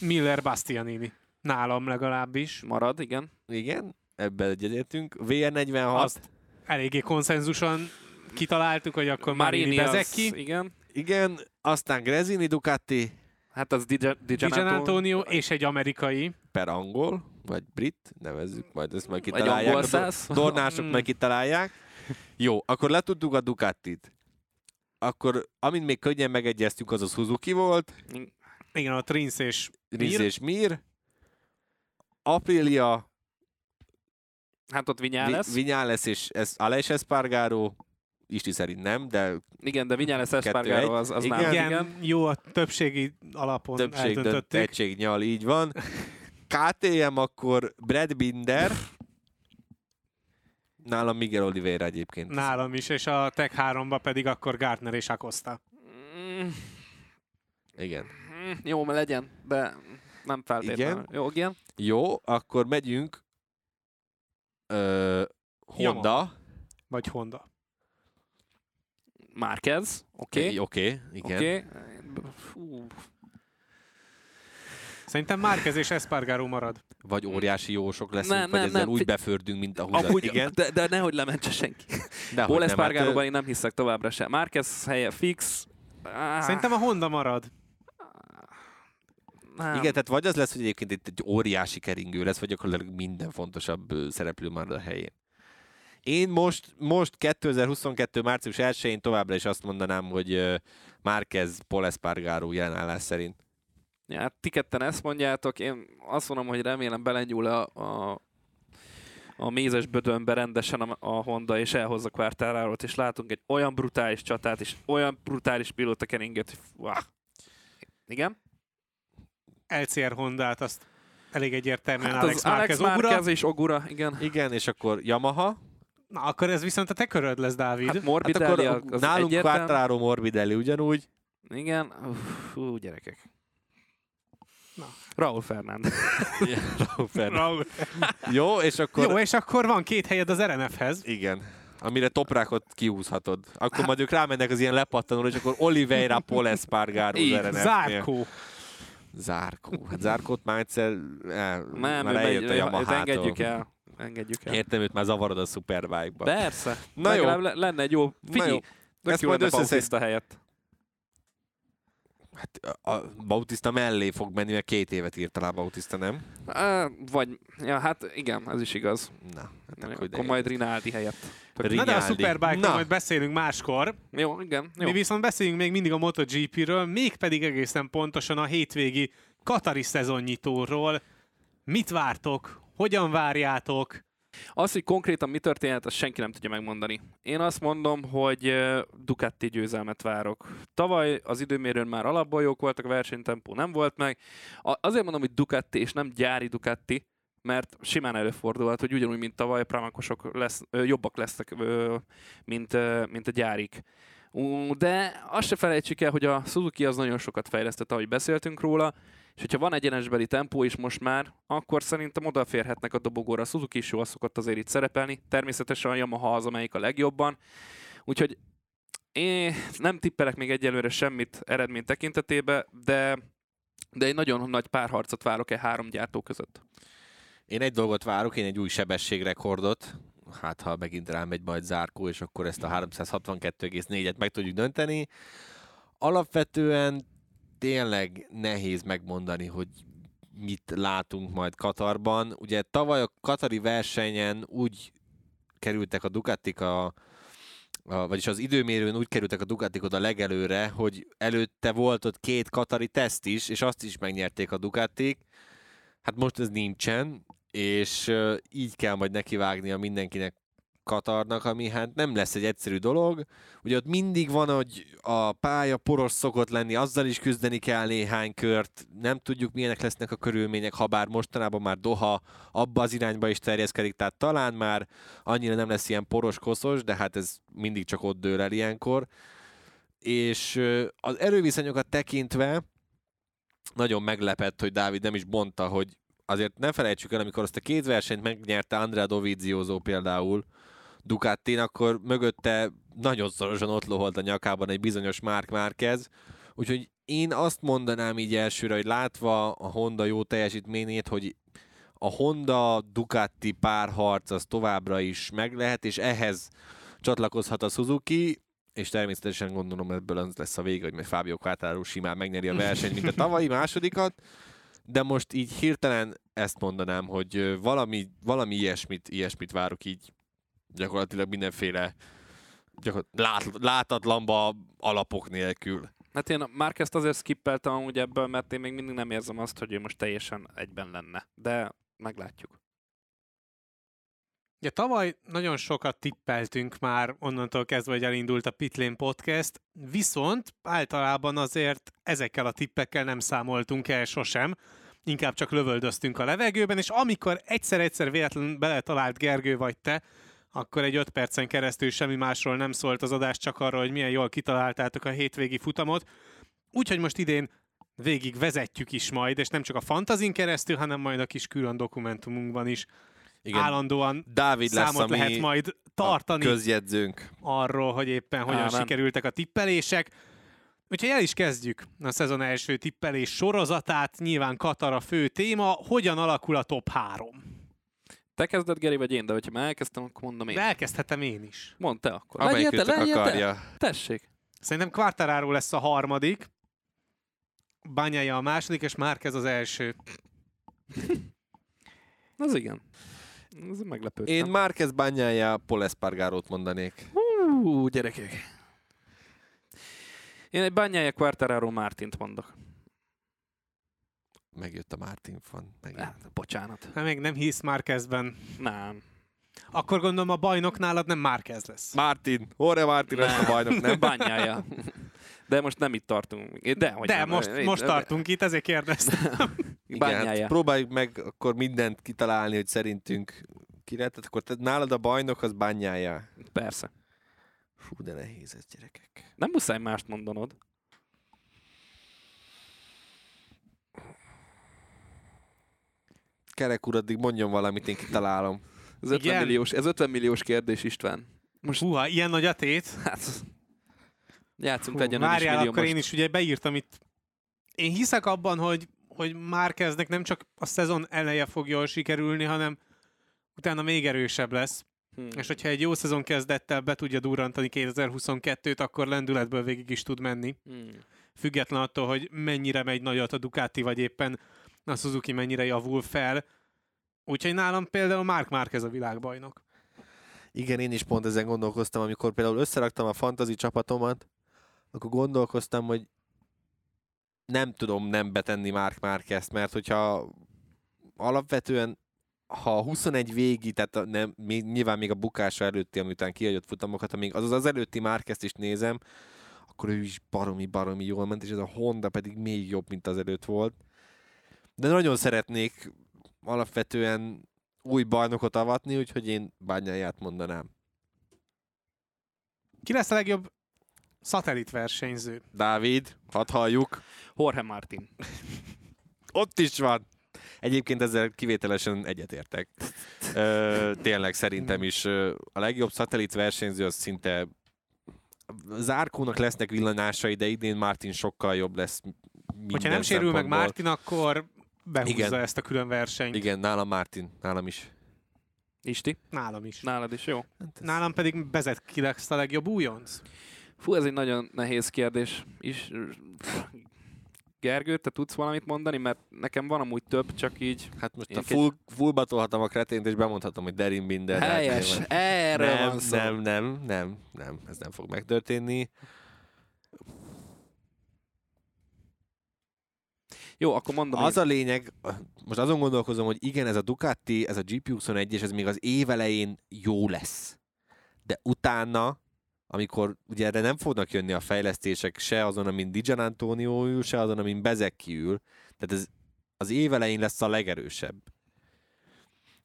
Miller Bastianini. Nálam legalábbis. marad, igen. igen, ebben egyetértünk. VR46, Azt eléggé konszenzuson kitaláltuk, hogy akkor Marini Marini az, Bezecchi, igen. igen, aztán Grezini Ducati Hát az Di Gian Gian Antonio és egy amerikai. per angol, vagy brit, nevezzük majd, ezt majd Vagy kitalálják. angol A Mm. meg kitalálják. Jó, akkor letudtuk a Ducatit. Akkor, amint még könnyen megegyeztünk, az a Suzuki volt, Igen, a Trinsz és Mir. és Mir. Aprilia, Hát ott Vinyá Vi- lesz. Vinyales és ez Alex Espargaro, Isti szerint nem, de Igen, de Vinyales Espargaro az, az Igen. nem. Igen, Igen. jó, a többségi alapon többség dönt, egység nyal, így van. KTM akkor Brad Binder, nálam Miguel Oliveira egyébként. Nálam is, és a Tech 3-ba pedig akkor Gartner és Acosta. Mm, Igen. mm, Jó, mert legyen, de nem feltétlenül. Igen. Jó, igen. Jó, akkor megyünk ö, Honda. Vagy Honda. Márquez, oké. Oké, okay, igen. Oké. Fú, Szerintem Márquez és Espargaro marad. Vagy óriási jósok leszünk, Nem, vagy nem, ezzel nem, úgy befördünk, mint a húzat. Amúgy, Igen, de, de nehogy lementse senki. hogy nem, Espargaróban hát, én nem hiszek továbbra sem. Márquez helye fix. Ah, Szerintem a Honda marad. Nem. Igen, tehát vagy az lesz, hogy egyébként itt egy óriási keringő lesz, vagy gyakorlatilag minden fontosabb szereplő marad a helyén. Én most, most 2022. március 1-én továbbra is azt mondanám, hogy Márquez Paul Espargaro jelenállás szerint. Ja, hát ti ketten ezt mondjátok, én azt mondom, hogy remélem belenyúl a, a, a mézes bödönbe rendesen a, a Honda, és elhozza Quartararót, és látunk egy olyan brutális csatát, és olyan brutális pilóta keringet, hogy wow. Igen? LCR Hondát, azt elég egyértelműen Hát Alex az Alex Márquez Ogura. Márquez és Ogura, igen. Igen, és akkor Yamaha. Na, akkor ez viszont a te köröd lesz, Dávid. Hát Hát Morbidelli akkor az nálunk egyértelmű. Quartararo Morbidelli ugyanúgy. Igen. Fú, gyerekek. Na. Raúl Fernández. Raúl Fernandez. Raúl. Jó, és akkor... Jó, és akkor van két helyed az RNF-hez. Igen. Amire toprákot kiúzhatod. Akkor majd ők rámennek az ilyen lepattanóra, és akkor Oliveira, Paul Espargaro Így, az RNF-nél. Zárkó. Zárkó. Hát Zárkót már egyszer el, Nem, már eljött a őt Yamaha-tól. engedjük el. Engedjük el. Értem, őt már zavarod a Superbike-ba. Persze. Na jó. Lenne egy jó... Figyelj, tök Ezt jó majd lenne összeszed- helyett. Hát a Bautista mellé fog menni, mert két évet írt alá Bautista, nem? Á, Vagy, ja, hát igen, ez is igaz. Na, hát Akkor, akkor, majd Rinaldi helyett. Tök- Na de a Rinaldi. Superbike-ról majd beszélünk máskor. Jó, igen. Jó. Mi viszont beszéljünk még mindig a MotoGP-ről, mégpedig egészen pontosan a hétvégi Katari szezonnyitóról. Mit vártok? Hogyan várjátok? Az, hogy konkrétan mi történhet, azt senki nem tudja megmondani. Én azt mondom, hogy Ducati győzelmet várok. Tavaly az időmérőn már alapból jók voltak, a versenytempó nem volt meg. Azért mondom, hogy Ducati és nem gyári Ducati, mert simán előfordulhat, hogy ugyanúgy, mint tavaly, pramakosok lesz, jobbak lesznek, mint, mint a gyárik. De azt se felejtsük el, hogy a Suzuki az nagyon sokat fejlesztett, ahogy beszéltünk róla, és hogyha van egyenesbeli tempó is most már, akkor szerintem odaférhetnek a dobogóra. A Suzuki is jól szokott azért itt szerepelni. Természetesen a Yamaha az, amelyik a legjobban. Úgyhogy én nem tippelek még egyelőre semmit eredmény tekintetében, de, de egy nagyon nagy párharcot várok e három gyártó között. Én egy dolgot várok, én egy új sebességrekordot, hát ha megint rámegy majd zárkó, és akkor ezt a 362,4-et meg tudjuk dönteni. Alapvetően tényleg nehéz megmondani, hogy mit látunk majd Katarban. Ugye tavaly a katari versenyen úgy kerültek a Ducatik a, a, vagyis az időmérőn úgy kerültek a Ducatik oda legelőre, hogy előtte volt ott két katari teszt is, és azt is megnyerték a Ducatik. Hát most ez nincsen, és így kell majd nekivágnia mindenkinek Katarnak, ami hát nem lesz egy egyszerű dolog. Ugye ott mindig van, hogy a pálya poros szokott lenni, azzal is küzdeni kell néhány kört, nem tudjuk milyenek lesznek a körülmények, ha bár mostanában már Doha abba az irányba is terjeszkedik, tehát talán már annyira nem lesz ilyen poros koszos, de hát ez mindig csak ott dől el ilyenkor. És az erőviszonyokat tekintve nagyon meglepett, hogy Dávid nem is mondta, hogy azért ne felejtsük el, amikor azt a két versenyt megnyerte Andrea Dovizioso például Ducatin, akkor mögötte nagyon szorosan ott loholt a nyakában egy bizonyos Mark Márquez, úgyhogy én azt mondanám így elsőre, hogy látva a Honda jó teljesítményét, hogy a Honda Ducati párharc az továbbra is meg lehet, és ehhez csatlakozhat a Suzuki, és természetesen gondolom ebből az lesz a vége, hogy majd Fábio Quartararo simán megnyeri a versenyt, mint a tavalyi másodikat, de most így hirtelen ezt mondanám, hogy valami, valami ilyesmit, ilyesmit várok így gyakorlatilag mindenféle gyakor- lát, látatlanba alapok nélkül. Hát én már ezt azért skippeltem amúgy ebből, mert én még mindig nem érzem azt, hogy ő most teljesen egyben lenne. De meglátjuk. Ugye tavaly nagyon sokat tippeltünk már onnantól kezdve, hogy elindult a Pitlane Podcast, viszont általában azért ezekkel a tippekkel nem számoltunk el sosem, inkább csak lövöldöztünk a levegőben, és amikor egyszer-egyszer véletlenül beletalált Gergő vagy te, akkor egy öt percen keresztül semmi másról nem szólt az adás, csak arról, hogy milyen jól kitaláltátok a hétvégi futamot. Úgyhogy most idén végig vezetjük is majd, és nem csak a fantazin keresztül, hanem majd a kis külön dokumentumunkban is Igen, állandóan Dávid lesz számot mi lehet majd tartani a közjegyzőnk. arról, hogy éppen hogyan Ámen. sikerültek a tippelések. Úgyhogy el is kezdjük a szezon első tippelés sorozatát. Nyilván Katar a fő téma. Hogyan alakul a top 3? Te kezded, Geri, vagy én? De hogyha már elkezdtem, akkor mondom én. De elkezdhetem én is. Mondd te akkor. Legyél te, legyél te. akarja. Tessék. Szerintem Quartararo lesz a harmadik, Banyája a második, és Márquez az első. Az igen. Ez meglepődtem. Én Márquez bányája Paul Espargarót mondanék. Hú, gyerekek. Én egy bányája Quartararo Mártint mondok. Megjött a Martin van. Megint. Hát, bocsánat. Hát még nem hisz Márquezben. Nem. Akkor gondolom a bajnok nálad nem Márquez lesz. Martin, Horre Martin lesz a bajnok, nem? Bányája. De most nem itt tartunk. De, hogy De nem, most, itt- most tartunk itt, ezért kérdeztem. Igen, hát próbáljuk meg akkor mindent kitalálni, hogy szerintünk ki lehet. Tehát akkor te, nálad a bajnok az bányája. Persze. Fú, de nehéz ez, gyerekek. Nem muszáj mást mondanod. Kerek úr, addig mondjon valamit, én kitalálom. Ez 50 Igen. milliós, ez 50 milliós kérdés, István. Most Húha, ilyen nagy a tét. hát, játszunk legyen várjál, akkor most. én is ugye beírtam itt. Én hiszek abban, hogy, hogy már kezdnek nem csak a szezon eleje fog jól sikerülni, hanem utána még erősebb lesz. Hmm. És hogyha egy jó szezon kezdettel be tudja durrantani 2022-t, akkor lendületből végig is tud menni. Hmm. Független attól, hogy mennyire megy nagyot a Ducati, vagy éppen a Suzuki mennyire javul fel. Úgyhogy nálam például Mark Márquez a világbajnok. Igen, én is pont ezen gondolkoztam, amikor például összeraktam a fantazi csapatomat, akkor gondolkoztam, hogy nem tudom nem betenni Mark Márquezt, mert hogyha alapvetően ha 21 végi, tehát nem, még, nyilván még a bukása előtti, amiután kiadott futamokat, amíg az az előtti Márquezt is nézem, akkor ő is baromi-baromi jól ment, és ez a Honda pedig még jobb, mint az előtt volt. De nagyon szeretnék alapvetően új bajnokot avatni, úgyhogy én bányáját mondanám. Ki lesz a legjobb szatellit versenyző? Dávid, hadd halljuk. Jorge Martin. Ott is van. Egyébként ezzel kivételesen egyetértek. Ö, tényleg szerintem is a legjobb szatellit versenyző az szinte Zárkónak lesznek villanásai, de idén Martin sokkal jobb lesz minden Hogyha nem sérül meg. Martin, akkor behúzza Igen. ezt a külön versenyt. Igen, nálam Martin, nálam is. Isti? Nálam is. Nálad is jó? Hát ez- Nálam pedig Bezet ki lesz a legjobb újonc. Fú, ez egy nagyon nehéz kérdés is. Gergő, te tudsz valamit mondani? Mert nekem van amúgy több, csak így... Hát most a full, fullba tolhatom a kretént, és bemondhatom, hogy Derin Binder. de hát Helyes, nyilván- erről nem, van szó. nem, nem, nem, nem, ez nem fog megtörténni. Jó, akkor mondom Az én. a lényeg, most azon gondolkozom, hogy igen, ez a Ducati, ez a GP21, és ez még az év elején jó lesz. De utána, amikor ugye erre nem fognak jönni a fejlesztések se azon, amin Dijan Antonio ül, se azon, amin Bezeki ül, tehát ez az év elején lesz a legerősebb.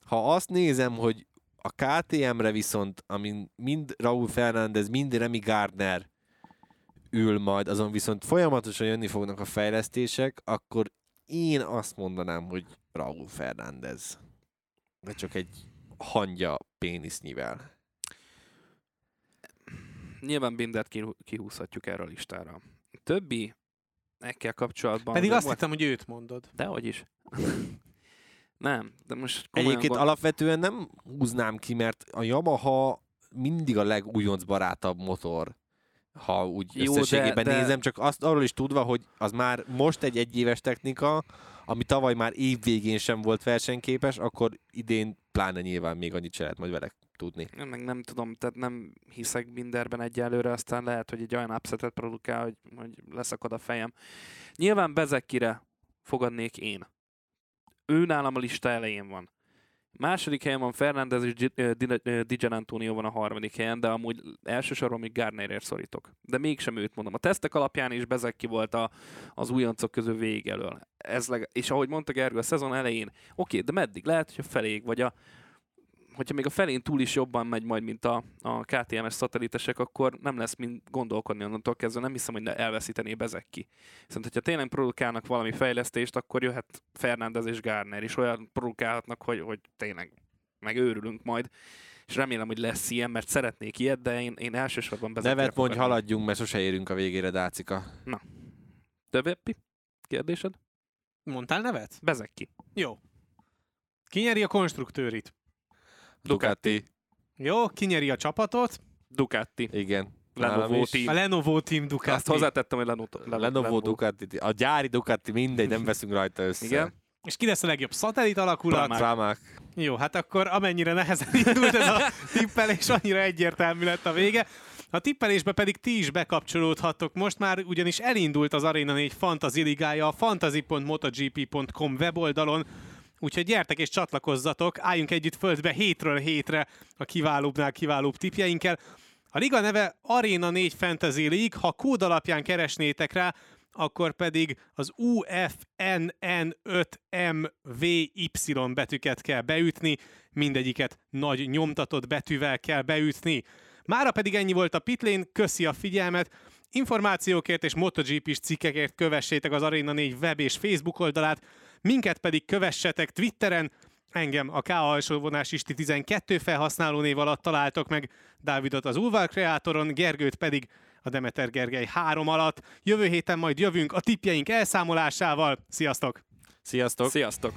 Ha azt nézem, hogy a KTM-re viszont, amin mind Raúl Fernández, mind Remy Gardner ül majd, azon viszont folyamatosan jönni fognak a fejlesztések, akkor én azt mondanám, hogy Raúl Fernández. De csak egy hangya pénisznyvel. Nyilván Bindert kihú- kihúzhatjuk erről a listára. Többi ekkel kapcsolatban... Pedig azt volt- hittem, hogy őt mondod. Dehogy is. nem, de most Egyébként gond- alapvetően nem húznám ki, mert a Yamaha mindig a legújonc barátabb motor, ha úgy Jó, összességében de- de- nézem, csak azt arról is tudva, hogy az már most egy egyéves technika, ami tavaly már évvégén sem volt versenyképes, akkor idén pláne nyilván még annyit se lehet majd vele tudni. Én meg nem tudom, tehát nem hiszek Binderben egyelőre, aztán lehet, hogy egy olyan upsetet produkál, hogy, hogy leszakad a fejem. Nyilván Bezekire fogadnék én. Ő nálam a lista elején van. Második helyen van Fernández és Gi- ö, Di- ö, Di Gianantonio van a harmadik helyen, de amúgy elsősorban még Gardnerért szorítok. De mégsem őt mondom. A tesztek alapján is Bezeki volt a, az újoncok közül végig elől. Ez leg- és ahogy mondta Gergő, a szezon elején, oké, de meddig? Lehet, hogy a feléig, vagy a, hogyha még a felén túl is jobban megy majd, mint a, a KTMS szatellitesek, akkor nem lesz mind gondolkodni onnantól kezdve, nem hiszem, hogy ne elveszítené bezek ki. Viszont, hogyha tényleg produkálnak valami fejlesztést, akkor jöhet Fernández és Gárner is, olyan produkálhatnak, hogy, hogy tényleg megőrülünk majd. És remélem, hogy lesz ilyen, mert szeretnék ilyet, de én, én elsősorban bezekre Nevet mondj, haladjunk, mert sose érünk a végére, Dácika. Többi kérdésed? Mondtál nevet? Bezek ki. Jó. Ki nyeri a konstruktőrit? Ducati. Jó, ki nyeri a csapatot? Ducati. Igen. Lenovo team. A Lenovo Team Ducati. Azt hozzátettem, hogy Lenovo. Lenovo Ducati. A gyári Ducati, mindegy, nem veszünk rajta össze. Igen. És ki lesz a legjobb szatellit alakulat? Pramac. Jó, hát akkor amennyire nehezen indult ez a tippelés, annyira egyértelmű lett a vége. A tippelésbe pedig ti is bekapcsolódhattok. Most már ugyanis elindult az Arena 4 Fantasy Ligája a fantasy.motogp.com weboldalon, úgyhogy gyertek és csatlakozzatok, álljunk együtt földbe hétről hétre a kiválóbbnál kiválóbb tippjeinkkel. A liga neve Arena 4 Fantasy League, ha kód alapján keresnétek rá, akkor pedig az UFNN5MVY betűket kell beütni, mindegyiket nagy nyomtatott betűvel kell beütni. Mára pedig ennyi volt a Pitlén, köszi a figyelmet, Információkért és MotoGP-s cikkekért kövessétek az Arena 4 web és Facebook oldalát, minket pedig kövessetek Twitteren, engem a K alsóvonás Isti 12 felhasználó név alatt találtok meg, Dávidot az Ulvar Kreátoron, Gergőt pedig a Demeter Gergely 3 alatt. Jövő héten majd jövünk a tippjeink elszámolásával. Sziasztok! Sziasztok! Sziasztok!